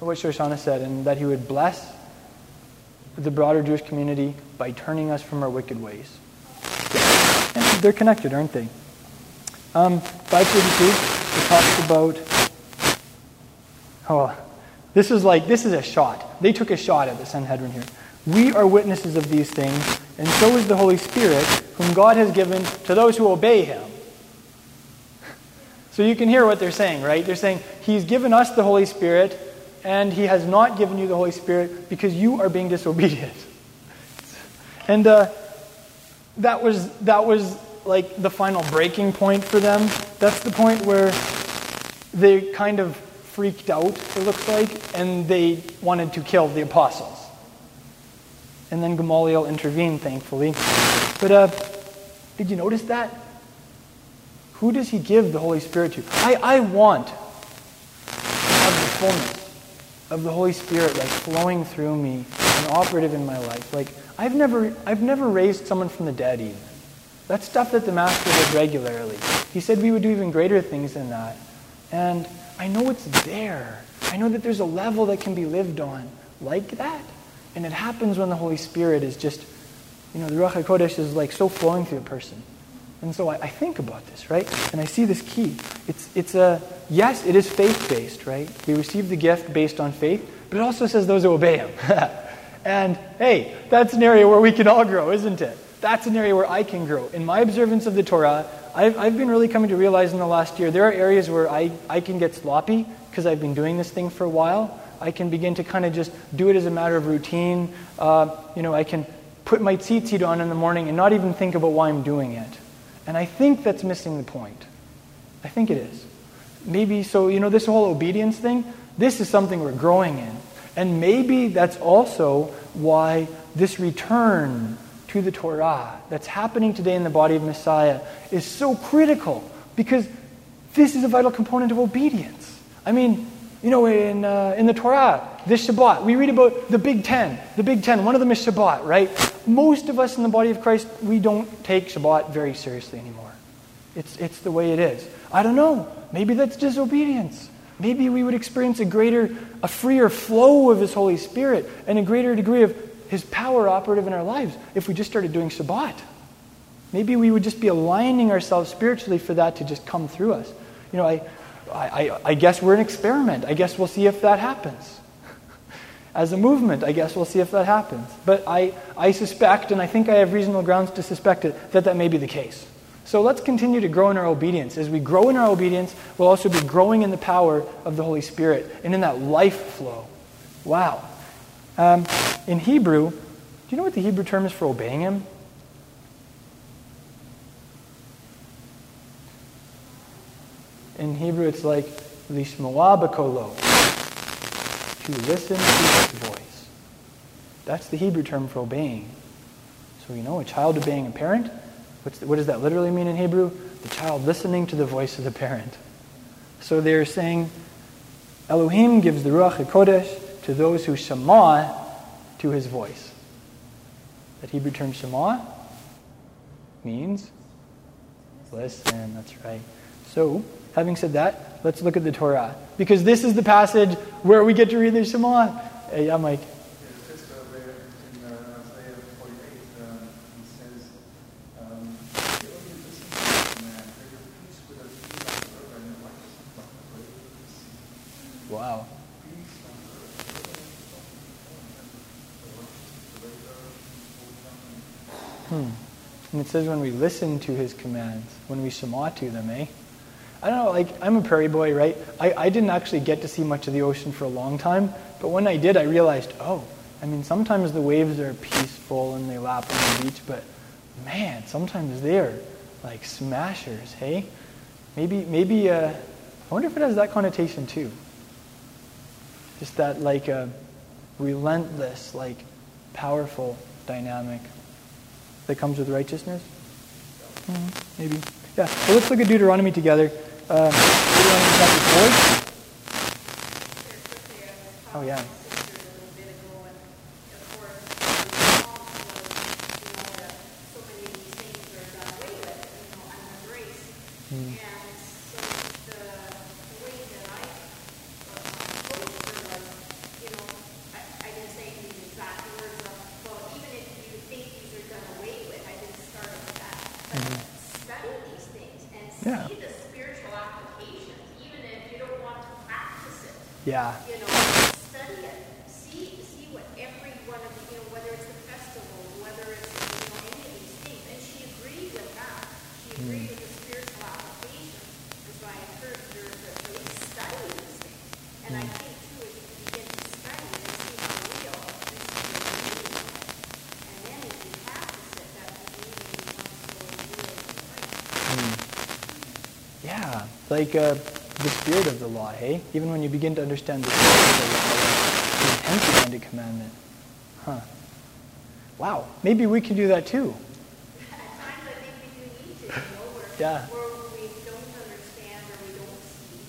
What Shoshana said, and that he would bless the broader Jewish community by turning us from our wicked ways. And they're connected, aren't they? Um, 532, it talks about Oh, this is like, this is a shot. They took a shot at the Sanhedrin here. We are witnesses of these things, and so is the Holy Spirit, whom God has given to those who obey him. So you can hear what they're saying, right? They're saying, He's given us the Holy Spirit, and He has not given you the Holy Spirit because you are being disobedient. And uh, that was that was like the final breaking point for them. That's the point where they kind of freaked out, it looks like, and they wanted to kill the apostles. And then Gamaliel intervened, thankfully. But uh, did you notice that? Who does he give the Holy Spirit to? I, I want have the fullness of the Holy Spirit like flowing through me and operative in my life. Like I've never I've never raised someone from the dead even. That's stuff that the Master did regularly. He said we would do even greater things than that. And I know it's there. I know that there's a level that can be lived on like that. And it happens when the Holy Spirit is just, you know, the Ruach HaKodesh is like so flowing through a person. And so I, I think about this, right? And I see this key. It's, it's a, yes, it is faith based, right? We receive the gift based on faith, but it also says those who obey Him. and hey, that's an area where we can all grow, isn't it? That's an area where I can grow. In my observance of the Torah, I've, I've been really coming to realize in the last year there are areas where I, I can get sloppy because I've been doing this thing for a while. I can begin to kind of just do it as a matter of routine. Uh, you know, I can put my tzitzit on in the morning and not even think about why I'm doing it. And I think that's missing the point. I think it is. Maybe so, you know, this whole obedience thing, this is something we're growing in. And maybe that's also why this return to the Torah that's happening today in the body of Messiah is so critical because this is a vital component of obedience. I mean, you know, in, uh, in the Torah, this Shabbat, we read about the Big Ten. The Big Ten, one of them is Shabbat, right? Most of us in the body of Christ, we don't take Shabbat very seriously anymore. It's, it's the way it is. I don't know. Maybe that's disobedience. Maybe we would experience a greater, a freer flow of His Holy Spirit and a greater degree of his power operative in our lives if we just started doing Shabbat. Maybe we would just be aligning ourselves spiritually for that to just come through us. You know, I, I, I guess we're an experiment. I guess we'll see if that happens. As a movement, I guess we'll see if that happens. But I, I suspect, and I think I have reasonable grounds to suspect it, that that may be the case. So let's continue to grow in our obedience. As we grow in our obedience, we'll also be growing in the power of the Holy Spirit and in that life flow. Wow. Um, in Hebrew, do you know what the Hebrew term is for obeying Him? In Hebrew, it's like lishmoa to listen to his voice. That's the Hebrew term for obeying. So you know, a child obeying a parent. The, what does that literally mean in Hebrew? The child listening to the voice of the parent. So they're saying Elohim gives the Ruach HaKodesh to those who shema to his voice. That Hebrew term shema means listen. That's right. So, having said that, let's look at the Torah. Because this is the passage where we get to read the Shema. I'm yeah, Mike. Wow. Hmm. And it says when we listen to his commands, when we shema to them, eh? I don't know, like, I'm a prairie boy, right? I, I didn't actually get to see much of the ocean for a long time, but when I did, I realized, oh, I mean, sometimes the waves are peaceful and they lap on the beach, but man, sometimes they're like smashers, hey? Maybe, maybe, uh, I wonder if it has that connotation too. Just that, like, uh, relentless, like, powerful dynamic that comes with righteousness? Mm-hmm. Maybe. Yeah. So let's look at Deuteronomy together. Uh, Deuteronomy chapter 4. Oh, yeah. Yeah. You know, study it. See, see what every one of you know, whether it's the festivals, whether it's you know any of these things. And she agreed with that. She hmm. agreed mm. with the spiritual application. And so I encourage her to really study these things. And mm. I hmm. think too, if you begin to study and see how real this is meaning, and then if you practice it, that believing becomes so real. Mm. Yeah, like. Uh, the spirit of the law, hey? Even when you begin to understand the spirit of the law, the intent behind a commandment. Huh. Wow, maybe we can do that too. At times I think we do need to, you know, where, yeah. where we don't understand or we don't see,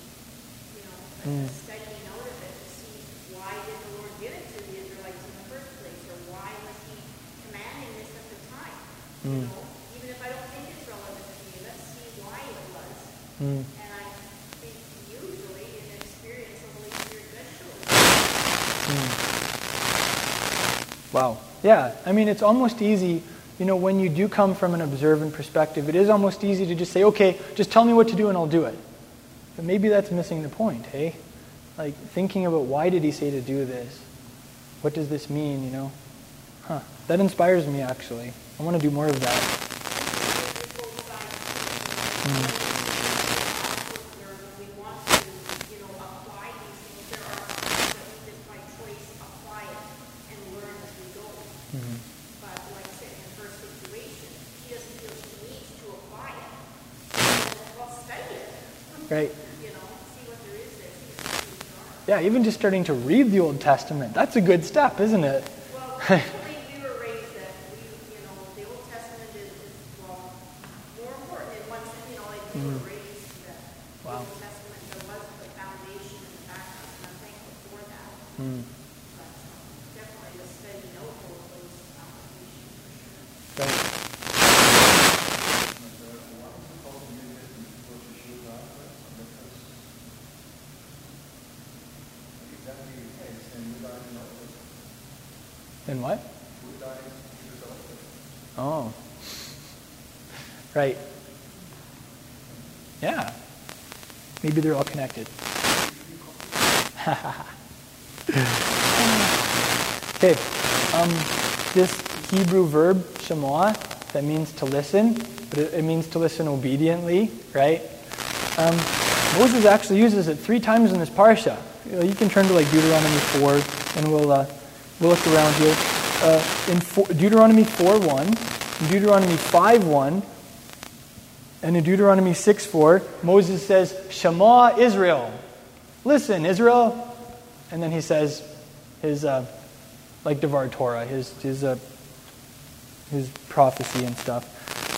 you know, mm. studying out of it to see why did the Lord give it to the Israelites in the first place, or why was He commanding this at the time? Mm. You know, even if I don't think it's relevant to me, let's see why it was. Mm. Wow. Yeah, I mean, it's almost easy, you know, when you do come from an observant perspective, it is almost easy to just say, okay, just tell me what to do and I'll do it. But maybe that's missing the point, hey? Like, thinking about why did he say to do this? What does this mean, you know? Huh. That inspires me, actually. I want to do more of that. Mm. Right. Yeah, even just starting to read the Old Testament, that's a good step, isn't it? Well, actually, we were raised that we, you know, the Old Testament is, well, more important in one sense, you know, like we were mm. raised that wow. the Old Testament, there was the foundation and the background, and I'm thankful for that. Mm. But definitely the study note those applications for sure. Right. In what? Oh. Right. Yeah. Maybe they're all connected. okay. Um, this Hebrew verb, shema, that means to listen, but it, it means to listen obediently, right? Um, Moses actually uses it three times in this parsha. You, know, you can turn to like Deuteronomy 4, and we'll uh, We'll look around here. Uh, in Deuteronomy 4.1, Deuteronomy 5.1, And in Deuteronomy 6 4, Moses says, Shema Israel. Listen, Israel. And then he says his, uh, like Devar Torah, his, his, uh, his prophecy and stuff.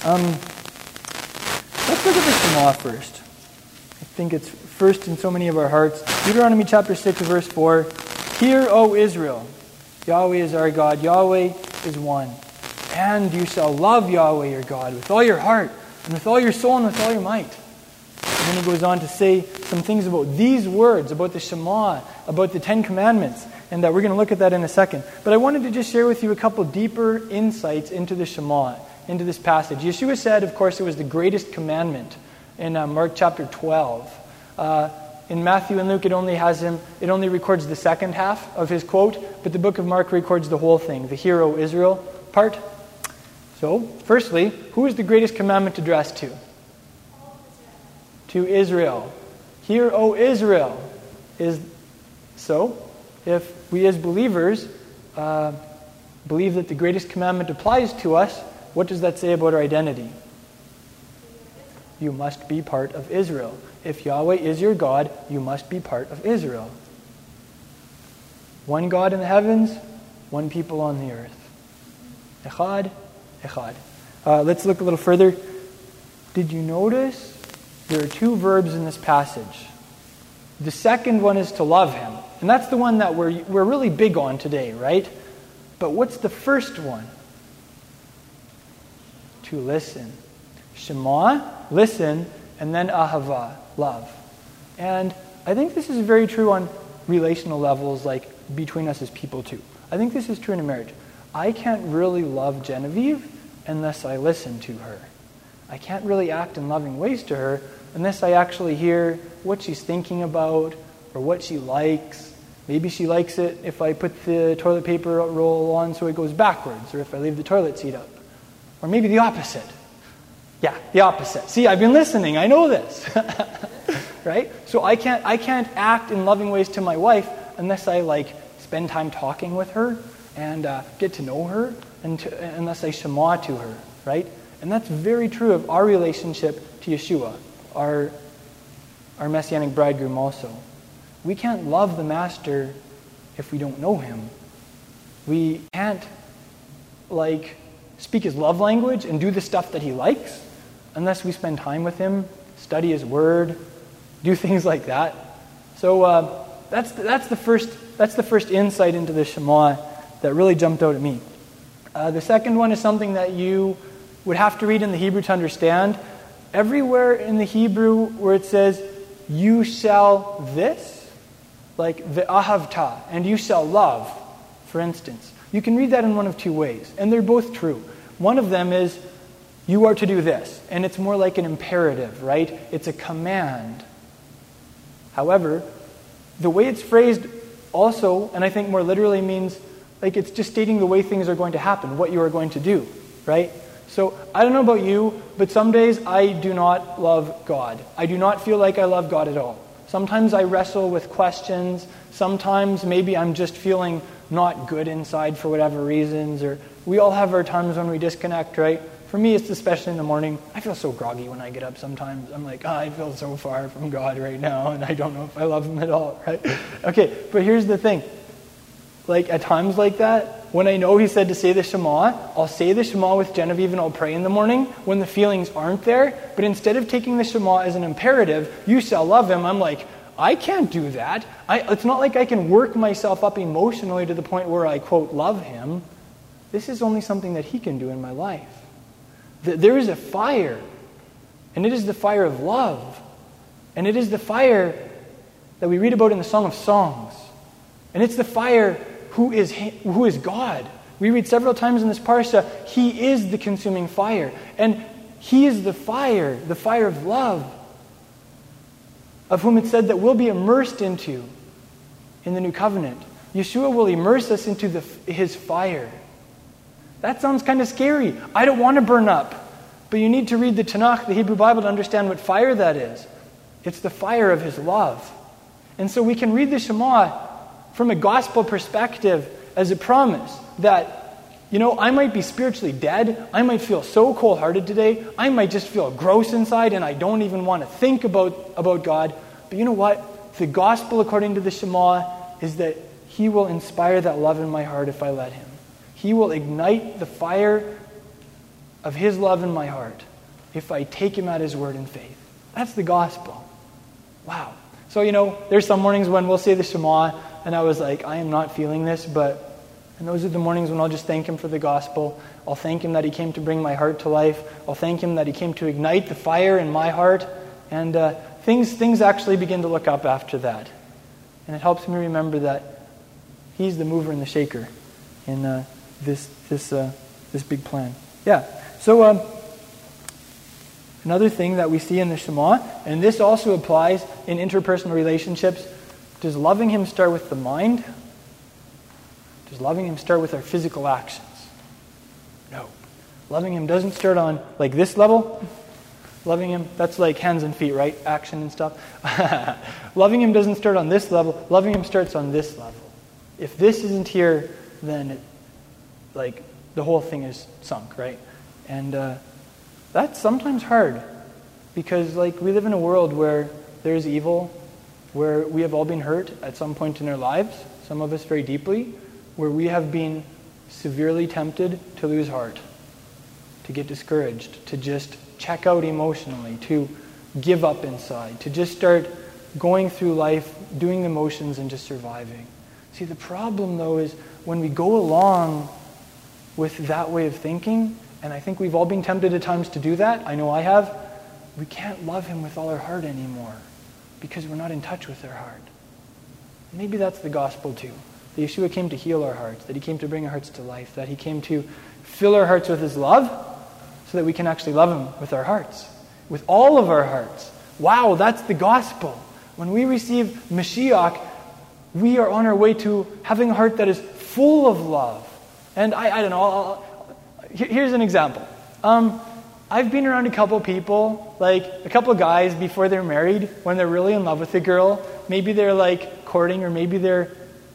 Um, let's look at the Shema first. I think it's first in so many of our hearts. Deuteronomy chapter 6, verse 4. Hear, O Israel, Yahweh is our God, Yahweh is one. And you shall love Yahweh your God with all your heart, and with all your soul, and with all your might. And then he goes on to say some things about these words, about the Shema, about the Ten Commandments, and that we're going to look at that in a second. But I wanted to just share with you a couple deeper insights into the Shema, into this passage. Yeshua said, of course, it was the greatest commandment in uh, Mark chapter 12. Uh, in Matthew and Luke, it only has him, it only records the second half of his quote, but the book of Mark records the whole thing, the Hear O Israel part. So, firstly, who is the greatest commandment addressed to? To Israel. Hear, O Israel, is so. If we as believers uh, believe that the greatest commandment applies to us, what does that say about our identity? You must be part of Israel. If Yahweh is your God, you must be part of Israel. One God in the heavens, one people on the earth. Echad, echad. Uh, let's look a little further. Did you notice there are two verbs in this passage? The second one is to love him. And that's the one that we're, we're really big on today, right? But what's the first one? To listen. Shema, listen, and then ahava, love. And I think this is very true on relational levels, like between us as people, too. I think this is true in a marriage. I can't really love Genevieve unless I listen to her. I can't really act in loving ways to her unless I actually hear what she's thinking about or what she likes. Maybe she likes it if I put the toilet paper roll on so it goes backwards, or if I leave the toilet seat up. Or maybe the opposite. Yeah, the opposite. See, I've been listening. I know this. right? So I can't I can't act in loving ways to my wife unless I like spend time talking with her and uh, get to know her, and to, unless I shema to her. Right? And that's very true of our relationship to Yeshua, our our messianic bridegroom also. We can't love the master if we don't know him. We can't like speak his love language and do the stuff that he likes unless we spend time with Him, study His Word, do things like that. So uh, that's, the, that's, the first, that's the first insight into the Shema that really jumped out at me. Uh, the second one is something that you would have to read in the Hebrew to understand. Everywhere in the Hebrew where it says, you shall this, like the ahavta, and you shall love, for instance, you can read that in one of two ways, and they're both true. One of them is, you are to do this. And it's more like an imperative, right? It's a command. However, the way it's phrased also, and I think more literally, means like it's just stating the way things are going to happen, what you are going to do, right? So I don't know about you, but some days I do not love God. I do not feel like I love God at all. Sometimes I wrestle with questions. Sometimes maybe I'm just feeling not good inside for whatever reasons, or we all have our times when we disconnect, right? For me, it's especially in the morning. I feel so groggy when I get up sometimes. I'm like, oh, I feel so far from God right now, and I don't know if I love Him at all, right? Okay, but here's the thing. Like, at times like that, when I know He said to say the Shema, I'll say the Shema with Genevieve and I'll pray in the morning when the feelings aren't there. But instead of taking the Shema as an imperative, you shall love Him, I'm like, I can't do that. I, it's not like I can work myself up emotionally to the point where I, quote, love Him. This is only something that He can do in my life. There is a fire, and it is the fire of love. And it is the fire that we read about in the Song of Songs. And it's the fire who is, who is God. We read several times in this parsha, He is the consuming fire. And He is the fire, the fire of love, of whom it said that we'll be immersed into in the new covenant. Yeshua will immerse us into the, His fire. That sounds kind of scary. I don't want to burn up. But you need to read the Tanakh, the Hebrew Bible, to understand what fire that is. It's the fire of his love. And so we can read the Shema from a gospel perspective as a promise that You know, I might be spiritually dead. I might feel so cold hearted today. I might just feel gross inside and I don't even want to think about, about God. But you know what? The gospel, according to the Shema, is that He will inspire that love in my heart if I let Him. He will ignite the fire of His love in my heart if I take Him at His word in faith. That's the gospel. Wow. So, you know, there's some mornings when we'll say the Shema, and I was like, I am not feeling this, but and those are the mornings when I'll just thank Him for the gospel. I'll thank Him that He came to bring my heart to life. I'll thank Him that He came to ignite the fire in my heart. And uh, things, things actually begin to look up after that. And it helps me remember that He's the mover and the shaker in uh, this, this, uh, this big plan. Yeah. So, um, another thing that we see in the Shema, and this also applies in interpersonal relationships, does loving Him start with the mind? Does loving Him start with our physical actions? No. Loving Him doesn't start on like this level. Loving Him, that's like hands and feet, right? Action and stuff. loving Him doesn't start on this level. Loving Him starts on this level. If this isn't here, then it, like the whole thing is sunk, right? And uh, that's sometimes hard because like we live in a world where there's evil, where we have all been hurt at some point in our lives, some of us very deeply, where we have been severely tempted to lose heart, to get discouraged, to just check out emotionally, to give up inside, to just start going through life, doing the motions, and just surviving. See, the problem, though, is when we go along with that way of thinking, and I think we've all been tempted at times to do that, I know I have, we can't love Him with all our heart anymore because we're not in touch with our heart. Maybe that's the gospel, too. That Yeshua came to heal our hearts, that He came to bring our hearts to life, that He came to fill our hearts with His love so that we can actually love Him with our hearts, with all of our hearts. Wow, that's the gospel. When we receive Mashiach, we are on our way to having a heart that is full of love. And I, I don't know, I'll, I'll, here's an example. Um, I've been around a couple people, like a couple guys before they're married, when they're really in love with a girl. Maybe they're like courting or maybe they're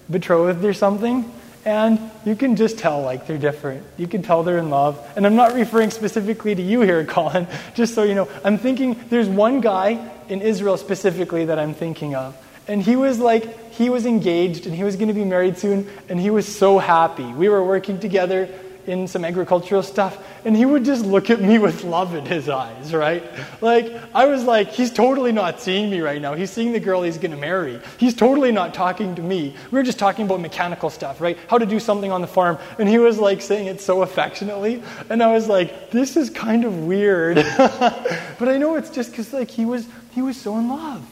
betrothed or something. And you can just tell like they're different. You can tell they're in love. And I'm not referring specifically to you here, Colin, just so you know. I'm thinking there's one guy in Israel specifically that I'm thinking of. And he was like, he was engaged and he was going to be married soon. And he was so happy. We were working together in some agricultural stuff, and he would just look at me with love in his eyes, right? Like, I was like, he's totally not seeing me right now. He's seeing the girl he's going to marry. He's totally not talking to me. We were just talking about mechanical stuff, right? How to do something on the farm. And he was like saying it so affectionately. And I was like, this is kind of weird. but I know it's just because like he was, he was so in love.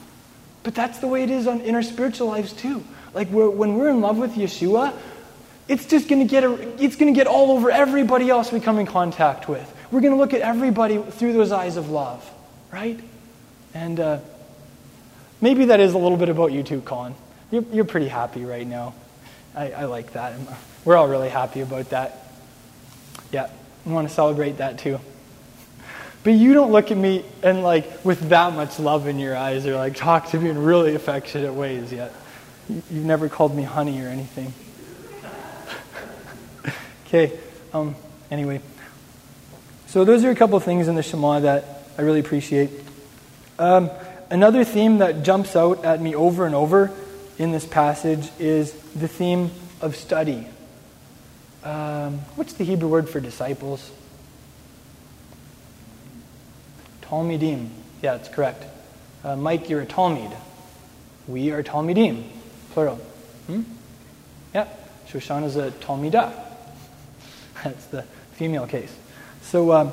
But that's the way it is on, in our spiritual lives too. Like we're, when we're in love with Yeshua, it's just going to get it's going to get all over everybody else we come in contact with. We're going to look at everybody through those eyes of love, right? And uh, maybe that is a little bit about you too, Colin. You're, you're pretty happy right now. I, I like that. We're all really happy about that. Yeah, we want to celebrate that too. But you don't look at me and like with that much love in your eyes or like talk to me in really affectionate ways yet. You've never called me honey or anything. Okay, um, anyway. So those are a couple of things in the Shema that I really appreciate. Um, another theme that jumps out at me over and over in this passage is the theme of study. Um, what's the Hebrew word for disciples? Talmidim. Yeah, that's correct. Uh, Mike, you're a Talmid. We are Talmidim, plural. Hmm? Yeah, Shoshana's a Talmidah. That's the female case. So, um,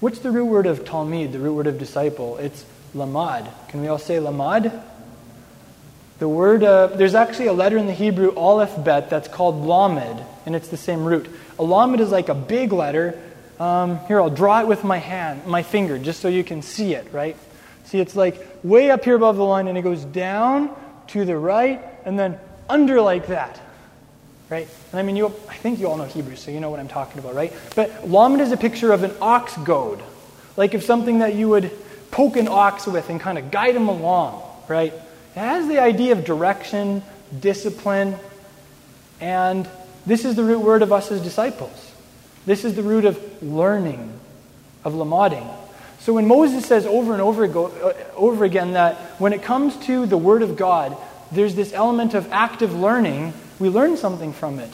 what's the root word of Talmid, the root word of disciple? It's lamad. Can we all say lamad? The word, uh, there's actually a letter in the Hebrew aleph bet that's called lamed, and it's the same root. A lamed is like a big letter. Um, here, I'll draw it with my hand, my finger, just so you can see it, right? See, it's like way up here above the line, and it goes down to the right, and then under like that right? And I mean, you, I think you all know Hebrew, so you know what I'm talking about, right? But lamed is a picture of an ox goad, like of something that you would poke an ox with and kind of guide him along, right? It has the idea of direction, discipline, and this is the root word of us as disciples. This is the root of learning, of lamading. So when Moses says over and over, uh, over again that when it comes to the Word of God, there's this element of active learning, we learn something from it.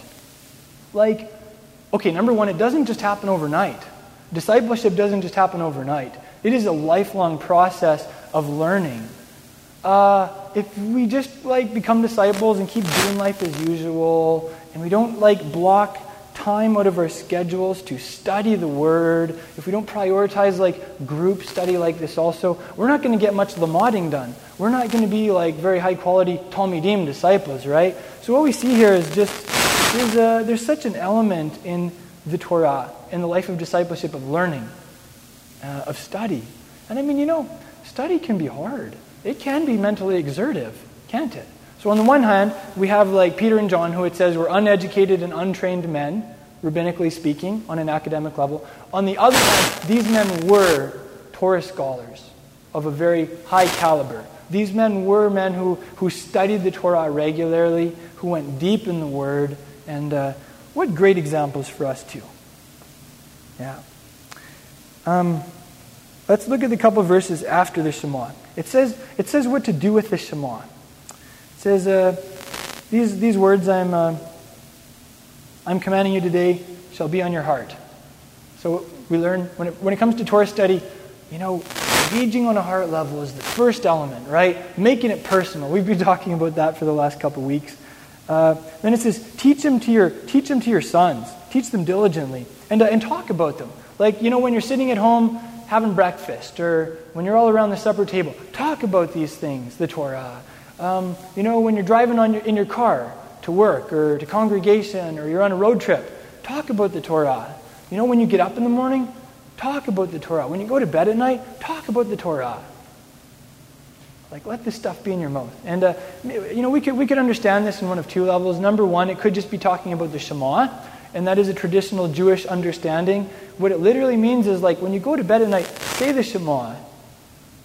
Like, okay, number one, it doesn't just happen overnight. Discipleship doesn't just happen overnight. It is a lifelong process of learning. Uh, if we just like become disciples and keep doing life as usual, and we don't like block time out of our schedules to study the Word, if we don't prioritize like group study like this also, we're not going to get much lamading done. We're not going to be like very high quality Talmidim disciples, right? So what we see here is just there's, a, there's such an element in the Torah, in the life of discipleship, of learning, uh, of study. And I mean, you know, study can be hard. It can be mentally exertive, can't it? So on the one hand, we have like Peter and John, who it says were uneducated and untrained men, rabbinically speaking, on an academic level. On the other hand, these men were Torah scholars of a very high caliber. These men were men who, who studied the Torah regularly, who went deep in the Word, and uh, what great examples for us, too. Yeah. Um, let's look at the couple verses after the Shema. It says, it says what to do with the Shema. Says, uh, these, these words I'm, uh, I'm commanding you today shall be on your heart. So we learn, when it, when it comes to Torah study, you know, engaging on a heart level is the first element, right? Making it personal. We've been talking about that for the last couple weeks. Uh, then it says, teach them to your, teach them to your sons. Teach them diligently. And, uh, and talk about them. Like, you know, when you're sitting at home having breakfast or when you're all around the supper table, talk about these things, the Torah. Um, you know, when you're driving on your, in your car to work or to congregation or you're on a road trip, talk about the Torah. You know, when you get up in the morning, talk about the Torah. When you go to bed at night, talk about the Torah. Like, let this stuff be in your mouth. And, uh, you know, we could, we could understand this in one of two levels. Number one, it could just be talking about the Shema, and that is a traditional Jewish understanding. What it literally means is, like, when you go to bed at night, say the Shema,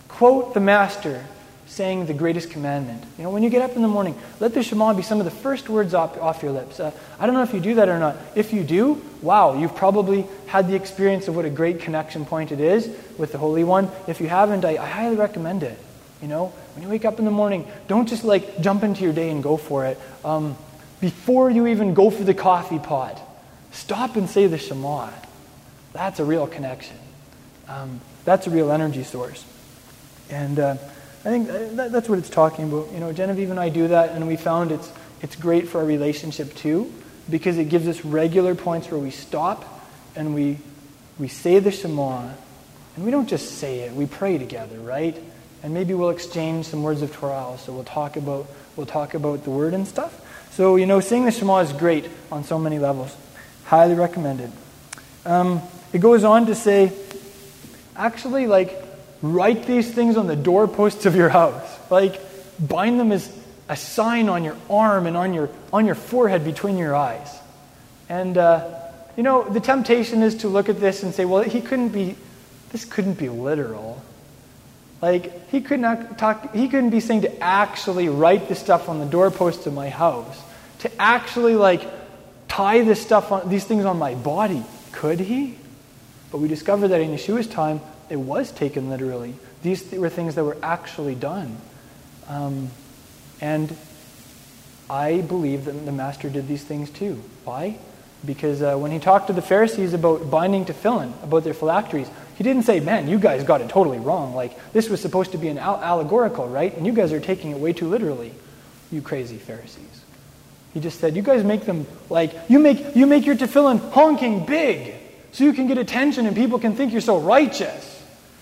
quote the Master, saying the greatest commandment. You know, when you get up in the morning, let the Shema be some of the first words off, off your lips. Uh, I don't know if you do that or not. If you do, wow, you've probably had the experience of what a great connection point it is with the Holy One. If you haven't, I, I highly recommend it. You know, when you wake up in the morning, don't just like jump into your day and go for it. Um, before you even go for the coffee pot, stop and say the Shema. That's a real connection. Um, that's a real energy source. And uh, I think that, that's what it's talking about. You know, Genevieve and I do that, and we found it's, it's great for our relationship too, because it gives us regular points where we stop and we, we say the Shema, and we don't just say it, we pray together, right? And maybe we'll exchange some words of Torah also. We'll talk about, we'll talk about the word and stuff. So, you know, saying the Shema is great on so many levels. Highly recommended. Um, it goes on to say, actually, like, Write these things on the doorposts of your house. Like, bind them as a sign on your arm and on your, on your forehead between your eyes. And, uh, you know, the temptation is to look at this and say, well, he couldn't be, this couldn't be literal. Like, he could not talk, he couldn't be saying to actually write this stuff on the doorposts of my house. To actually, like, tie this stuff on, these things on my body. Could he? But we discover that in Yeshua's time, it was taken literally. These th- were things that were actually done. Um, and I believe that the Master did these things too. Why? Because uh, when he talked to the Pharisees about binding tefillin, about their phylacteries, he didn't say, man, you guys got it totally wrong. Like, this was supposed to be an al- allegorical, right? And you guys are taking it way too literally. You crazy Pharisees. He just said, you guys make them like, you make, you make your tefillin honking big so you can get attention and people can think you're so righteous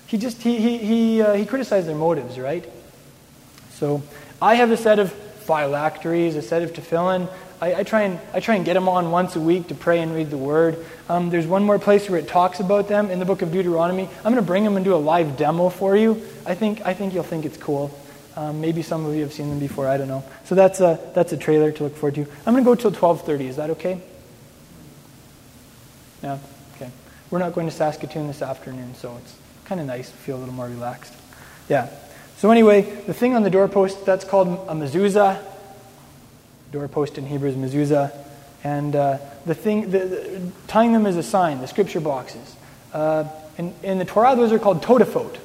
he just he he he, uh, he criticized their motives, right? So I have a set of phylacteries, a set of tefillin. I, I, try and I try and get them on once a week to pray and read the Word. Um, there's one more place where it talks about them in the book of Deuteronomy. I'm going to bring them and do a live demo for you. I think I think you'll think it's cool. Um, maybe some of you have seen them before. I don't know. So that's a that's a trailer to look forward to. I'm going to go till 12:30. Is that okay? Yeah. Okay. We're not going to Saskatoon this afternoon, so it's kind of nice, feel a little more relaxed. Yeah. So anyway, the thing on the doorpost, that's called a mezuzah. Doorpost in Hebrew is mezuzah. And uh, the thing, the, the, tying them is a sign, the scripture boxes. Uh, in, in the Torah, those are called totafot.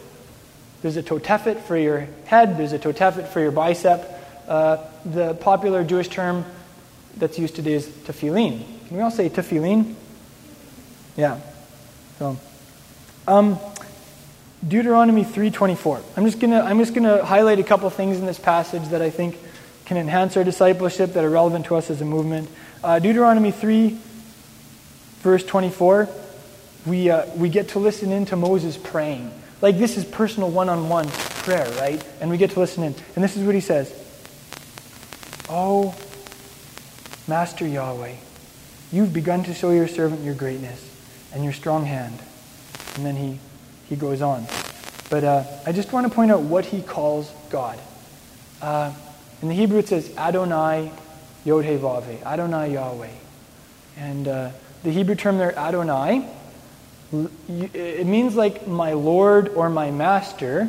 There's a totefet for your head, there's a totefet for your bicep. Uh, the popular Jewish term that's used today is tefillin. Can we all say tefillin? Yeah. So, um, Deuteronomy 3:24. I'm just gonna I'm just gonna highlight a couple things in this passage that I think can enhance our discipleship that are relevant to us as a movement. Uh, Deuteronomy 3, verse 24. We uh, we get to listen in to Moses praying. Like this is personal one-on-one prayer, right? And we get to listen in. And this is what he says. Oh, Master Yahweh, you've begun to show your servant your greatness and your strong hand. And then he he goes on. But uh, I just want to point out what he calls God. Uh, in the Hebrew, it says Adonai Yod He Adonai Yahweh. And uh, the Hebrew term there, Adonai, it means like my Lord or my Master,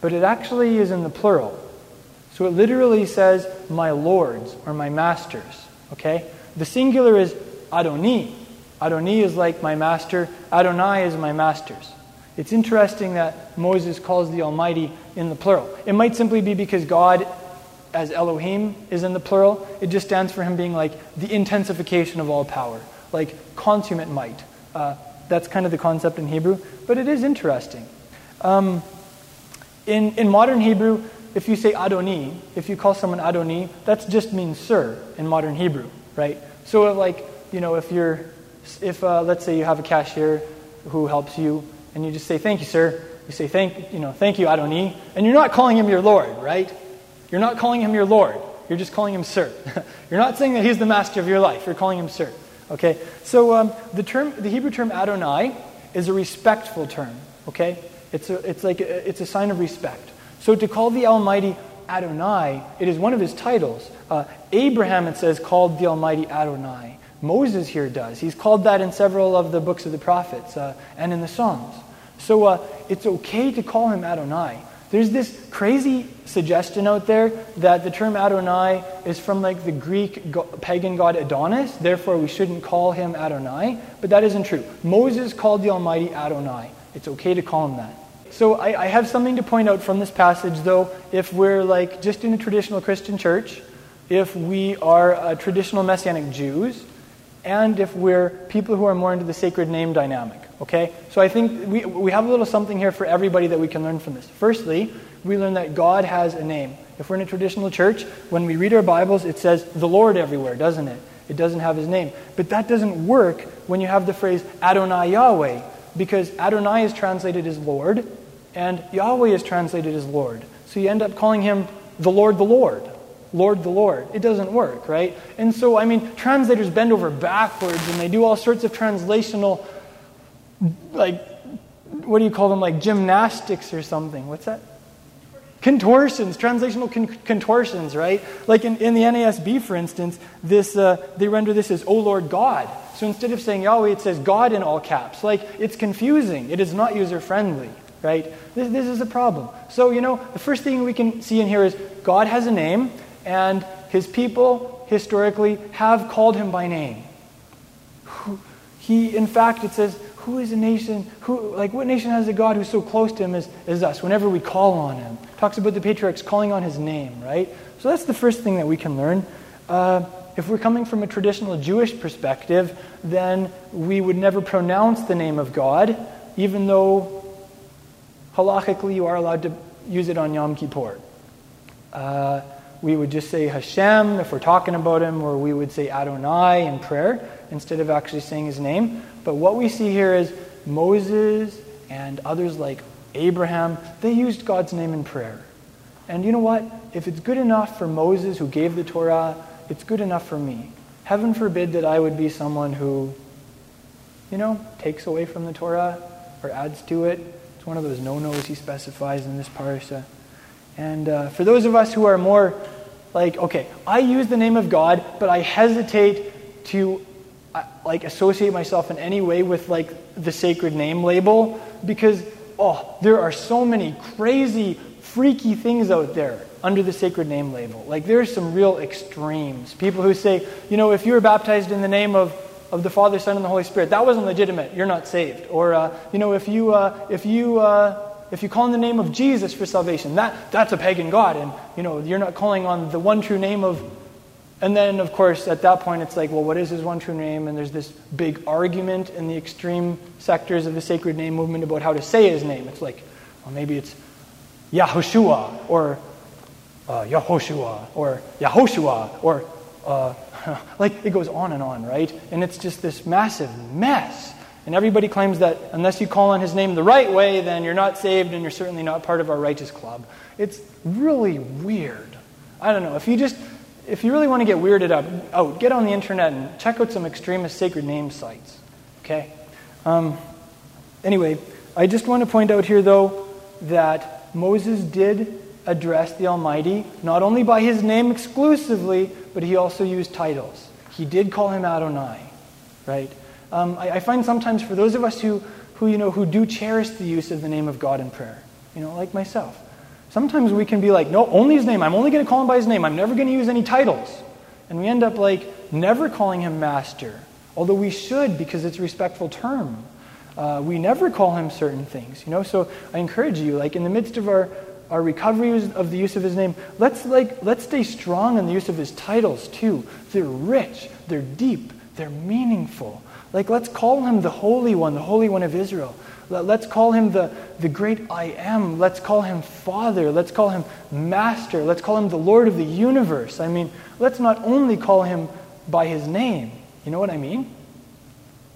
but it actually is in the plural. So it literally says my Lords or my Masters. Okay? The singular is Adoni, Adoni is like my master, Adonai is my masters. It's interesting that Moses calls the Almighty in the plural. It might simply be because God, as Elohim, is in the plural. It just stands for him being like the intensification of all power, like consummate might. Uh, that's kind of the concept in Hebrew, but it is interesting. Um, in, in modern Hebrew, if you say Adoni, if you call someone Adoni, that just means sir in modern Hebrew, right? So, like, you know, if you're if uh, let's say you have a cashier who helps you and you just say thank you sir. You say thank you know thank you adoni. And you're not calling him your lord right? You're not calling him your lord. You're just calling him sir. You're not saying that he's the master of your life. You're calling him sir okay? So um, the term the hebrew term adonai is a respectful term okay? It's a, it's like a, it's a sign of respect. So to call the almighty adonai it is one of his titles. Uh, abraham it says called the almighty adonai Moses here does. He's called that in several of the books of the prophets uh, and in the Psalms. So uh, it's okay to call him Adonai. There's this crazy suggestion out there that the term Adonai is from like the Greek go- pagan god Adonis, therefore we shouldn't call him Adonai, but that isn't true. Moses called the Almighty Adonai. It's okay to call him that. So I, I have something to point out from this passage, though, if we're like just in a traditional Christian church, if we are uh, traditional Messianic Jews, and if we're people who are more into the sacred name dynamic. Okay? So I think we, we have a little something here for everybody that we can learn from this. Firstly, we learn that God has a name. If we're in a traditional church, when we read our Bibles, it says the Lord everywhere, doesn't it? It doesn't have his name. But that doesn't work when you have the phrase Adonai Yahweh, because Adonai is translated as Lord, and Yahweh is translated as Lord. So you end up calling him the Lord, the Lord. Lord the Lord. It doesn't work, right? And so, I mean, translators bend over backwards and they do all sorts of translational, like, what do you call them? Like gymnastics or something. What's that? Contortions, translational con- contortions, right? Like in, in the NASB, for instance, this, uh, they render this as, O Lord God. So instead of saying Yahweh, it says God in all caps. Like, it's confusing. It is not user friendly, right? This, this is a problem. So, you know, the first thing we can see in here is God has a name, and his people historically have called him by name. He, in fact, it says, who is a nation, who, like what nation has a God who's so close to him as, as us whenever we call on him? Talks about the patriarchs calling on his name, right? So that's the first thing that we can learn. Uh, if we're coming from a traditional Jewish perspective, then we would never pronounce the name of God, even though halachically you are allowed to use it on Yom Kippur. Uh, we would just say Hashem if we're talking about him, or we would say Adonai in prayer instead of actually saying his name. But what we see here is Moses and others like Abraham, they used God's name in prayer. And you know what? If it's good enough for Moses who gave the Torah, it's good enough for me. Heaven forbid that I would be someone who, you know, takes away from the Torah or adds to it. It's one of those no nos he specifies in this parsha. And uh, for those of us who are more like, okay, I use the name of God, but I hesitate to uh, like associate myself in any way with like the sacred name label because oh, there are so many crazy freaky things out there under the sacred name label. Like there's some real extremes. People who say, you know, if you were baptized in the name of, of the Father, Son, and the Holy Spirit, that wasn't legitimate. You're not saved. Or, uh, you know, if you, uh, if you, uh, if you call in the name of Jesus for salvation, that, that's a pagan god, and you know you're not calling on the one true name of. And then, of course, at that point, it's like, well, what is his one true name? And there's this big argument in the extreme sectors of the sacred name movement about how to say his name. It's like, well, maybe it's Yahushua or uh, Yahoshua or Yahoshua or uh, like it goes on and on, right? And it's just this massive mess. And everybody claims that unless you call on his name the right way, then you're not saved and you're certainly not part of our righteous club. It's really weird. I don't know. If you just, if you really want to get weirded out, out get on the internet and check out some extremist sacred name sites. Okay? Um, anyway, I just want to point out here, though, that Moses did address the Almighty not only by his name exclusively, but he also used titles. He did call him Adonai, right? Um, I, I, find sometimes for those of us who, who, you know, who do cherish the use of the name of God in prayer, you know, like myself, sometimes we can be like, no, only his name. I'm only going to call him by his name. I'm never going to use any titles. And we end up like never calling him master, although we should because it's a respectful term. Uh, we never call him certain things, you know. So I encourage you, like in the midst of our our recovery of the use of his name, let's like let's stay strong in the use of his titles too. They're rich, they're deep, they're meaningful. Like, let's call him the Holy One, the Holy One of Israel. Let's call him the, the great I am. Let's call him Father. Let's call him Master. Let's call him the Lord of the universe. I mean, let's not only call him by his name. You know what I mean?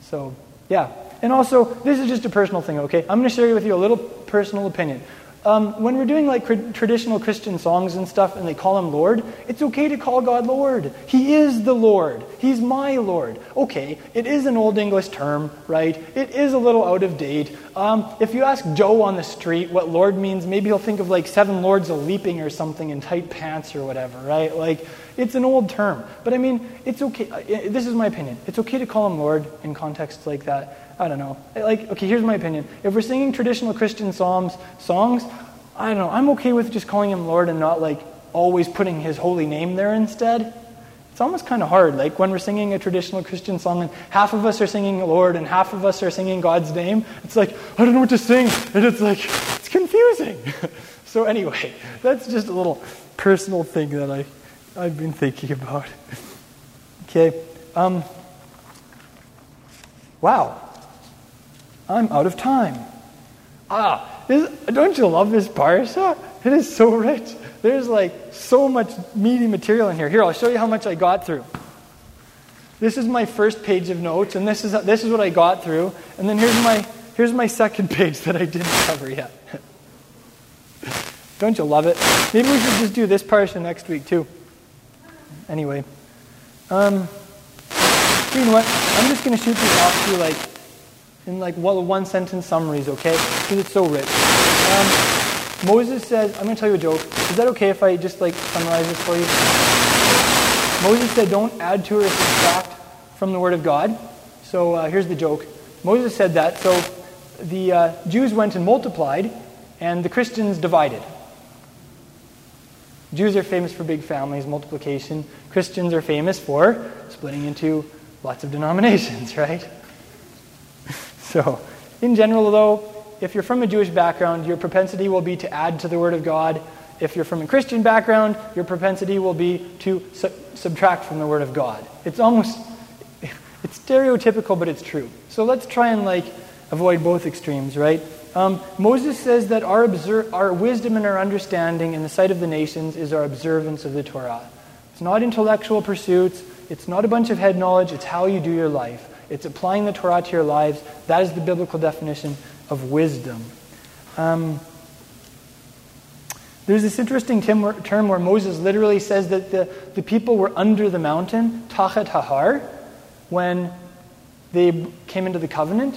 So, yeah. And also, this is just a personal thing, okay? I'm going to share with you a little personal opinion. Um, when we're doing like cr- traditional Christian songs and stuff and they call him Lord, it's okay to call God Lord. He is the Lord. He's my Lord. Okay, it is an old English term, right? It is a little out of date. Um, if you ask Joe on the street what Lord means, maybe he'll think of like seven lords a leaping or something in tight pants or whatever, right? Like, it's an old term. But I mean, it's okay. This is my opinion. It's okay to call him Lord in contexts like that. I don't know. Like, okay, here's my opinion. If we're singing traditional Christian psalms, songs, I don't know. I'm okay with just calling him Lord and not like always putting his holy name there instead. It's almost kind of hard. Like when we're singing a traditional Christian song and half of us are singing Lord and half of us are singing God's name, it's like, I don't know what to sing. And it's like, it's confusing. so, anyway, that's just a little personal thing that I, I've been thinking about. Okay. Um, wow. I'm out of time. Ah, this, don't you love this parsha? It is so rich. There's like so much meaty material in here. Here, I'll show you how much I got through. This is my first page of notes, and this is, this is what I got through. And then here's my, here's my second page that I didn't cover yet. Don't you love it? Maybe we should just do this parsha next week, too. Anyway. Um, you know what? I'm just going to shoot this off to like in like one sentence summaries, okay? Because it's so rich. Um, Moses says, I'm going to tell you a joke. Is that okay if I just like summarize this for you? Moses said, don't add to or subtract from the Word of God. So uh, here's the joke. Moses said that, so the uh, Jews went and multiplied, and the Christians divided. Jews are famous for big families, multiplication. Christians are famous for splitting into lots of denominations, right? So, in general, though, if you're from a Jewish background, your propensity will be to add to the Word of God. If you're from a Christian background, your propensity will be to su- subtract from the Word of God. It's almost, it's stereotypical, but it's true. So let's try and like avoid both extremes, right? Um, Moses says that our, obser- our wisdom and our understanding in the sight of the nations is our observance of the Torah. It's not intellectual pursuits. It's not a bunch of head knowledge. It's how you do your life. It's applying the Torah to your lives. That is the biblical definition of wisdom. Um, there's this interesting term where Moses literally says that the, the people were under the mountain, Tachat Hahar, when they came into the covenant.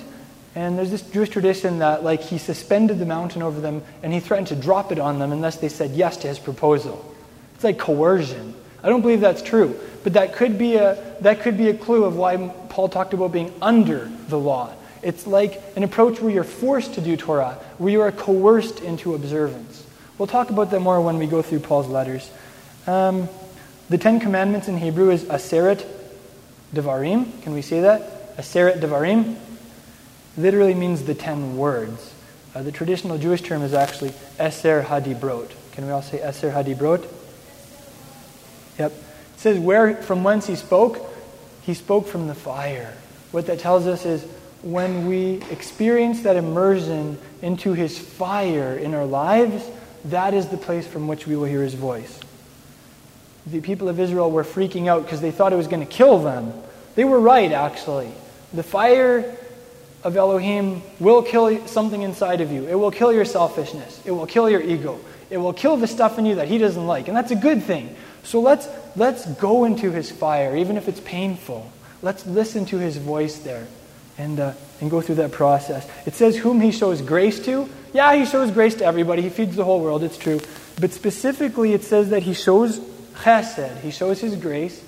And there's this Jewish tradition that like he suspended the mountain over them and he threatened to drop it on them unless they said yes to his proposal. It's like coercion. I don't believe that's true, but that could be a that could be a clue of why Paul talked about being under the law. It's like an approach where you're forced to do Torah, where you are coerced into observance. We'll talk about that more when we go through Paul's letters. Um, the Ten Commandments in Hebrew is Aseret Devarim. Can we say that? Aseret Devarim literally means the ten words. Uh, the traditional Jewish term is actually Eser Hadibrot. Can we all say Eser Hadibrot? Yep. It says where from whence he spoke, he spoke from the fire. What that tells us is when we experience that immersion into his fire in our lives, that is the place from which we will hear his voice. The people of Israel were freaking out because they thought it was going to kill them. They were right, actually. The fire of Elohim will kill something inside of you. It will kill your selfishness. It will kill your ego. It will kill the stuff in you that he doesn't like. And that's a good thing. So let's, let's go into his fire, even if it's painful. Let's listen to his voice there and, uh, and go through that process. It says, whom he shows grace to. Yeah, he shows grace to everybody. He feeds the whole world. It's true. But specifically, it says that he shows chesed. He shows his grace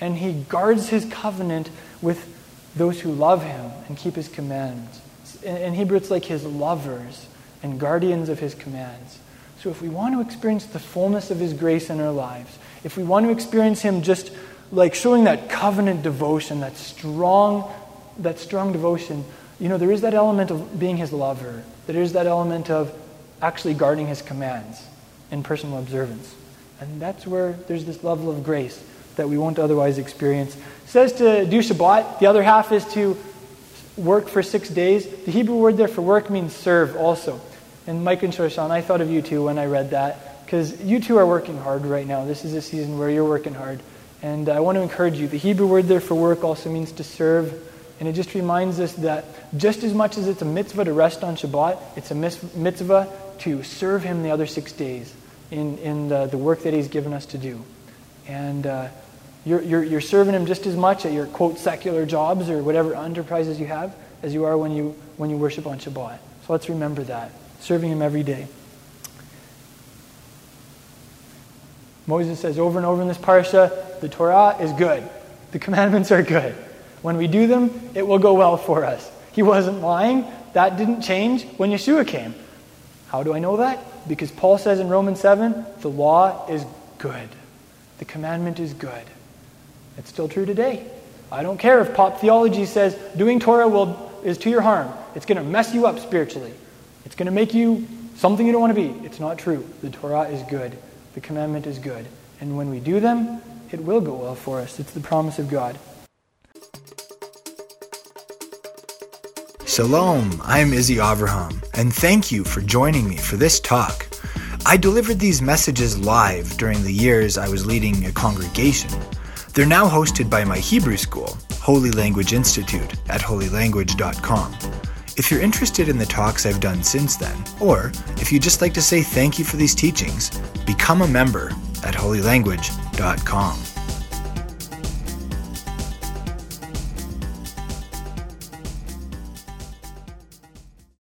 and he guards his covenant with those who love him and keep his commands. In Hebrew, it's like his lovers and guardians of his commands. So if we want to experience the fullness of his grace in our lives, if we want to experience him just like showing that covenant devotion, that strong, that strong devotion, you know, there is that element of being his lover. There is that element of actually guarding his commands in personal observance. And that's where there's this level of grace that we won't otherwise experience. It says to do Shabbat. The other half is to work for six days. The Hebrew word there for work means serve also. And Mike and Shoshan, I thought of you too when I read that because you two are working hard right now. This is a season where you're working hard. And I want to encourage you. The Hebrew word there for work also means to serve. And it just reminds us that just as much as it's a mitzvah to rest on Shabbat, it's a mitzvah to serve Him the other six days in, in the, the work that He's given us to do. And uh, you're, you're, you're serving Him just as much at your, quote, secular jobs or whatever enterprises you have as you are when you, when you worship on Shabbat. So let's remember that. Serving Him every day. Moses says over and over in this parsha, the Torah is good. The commandments are good. When we do them, it will go well for us. He wasn't lying. That didn't change when Yeshua came. How do I know that? Because Paul says in Romans 7 the law is good, the commandment is good. It's still true today. I don't care if pop theology says doing Torah will, is to your harm. It's going to mess you up spiritually. It's going to make you something you don't want to be. It's not true. The Torah is good. The commandment is good. And when we do them, it will go well for us. It's the promise of God. Shalom, I'm Izzy Avraham, and thank you for joining me for this talk. I delivered these messages live during the years I was leading a congregation. They're now hosted by my Hebrew school, Holy Language Institute, at holylanguage.com. If you're interested in the talks I've done since then, or if you'd just like to say thank you for these teachings, become a member at holylanguage.com.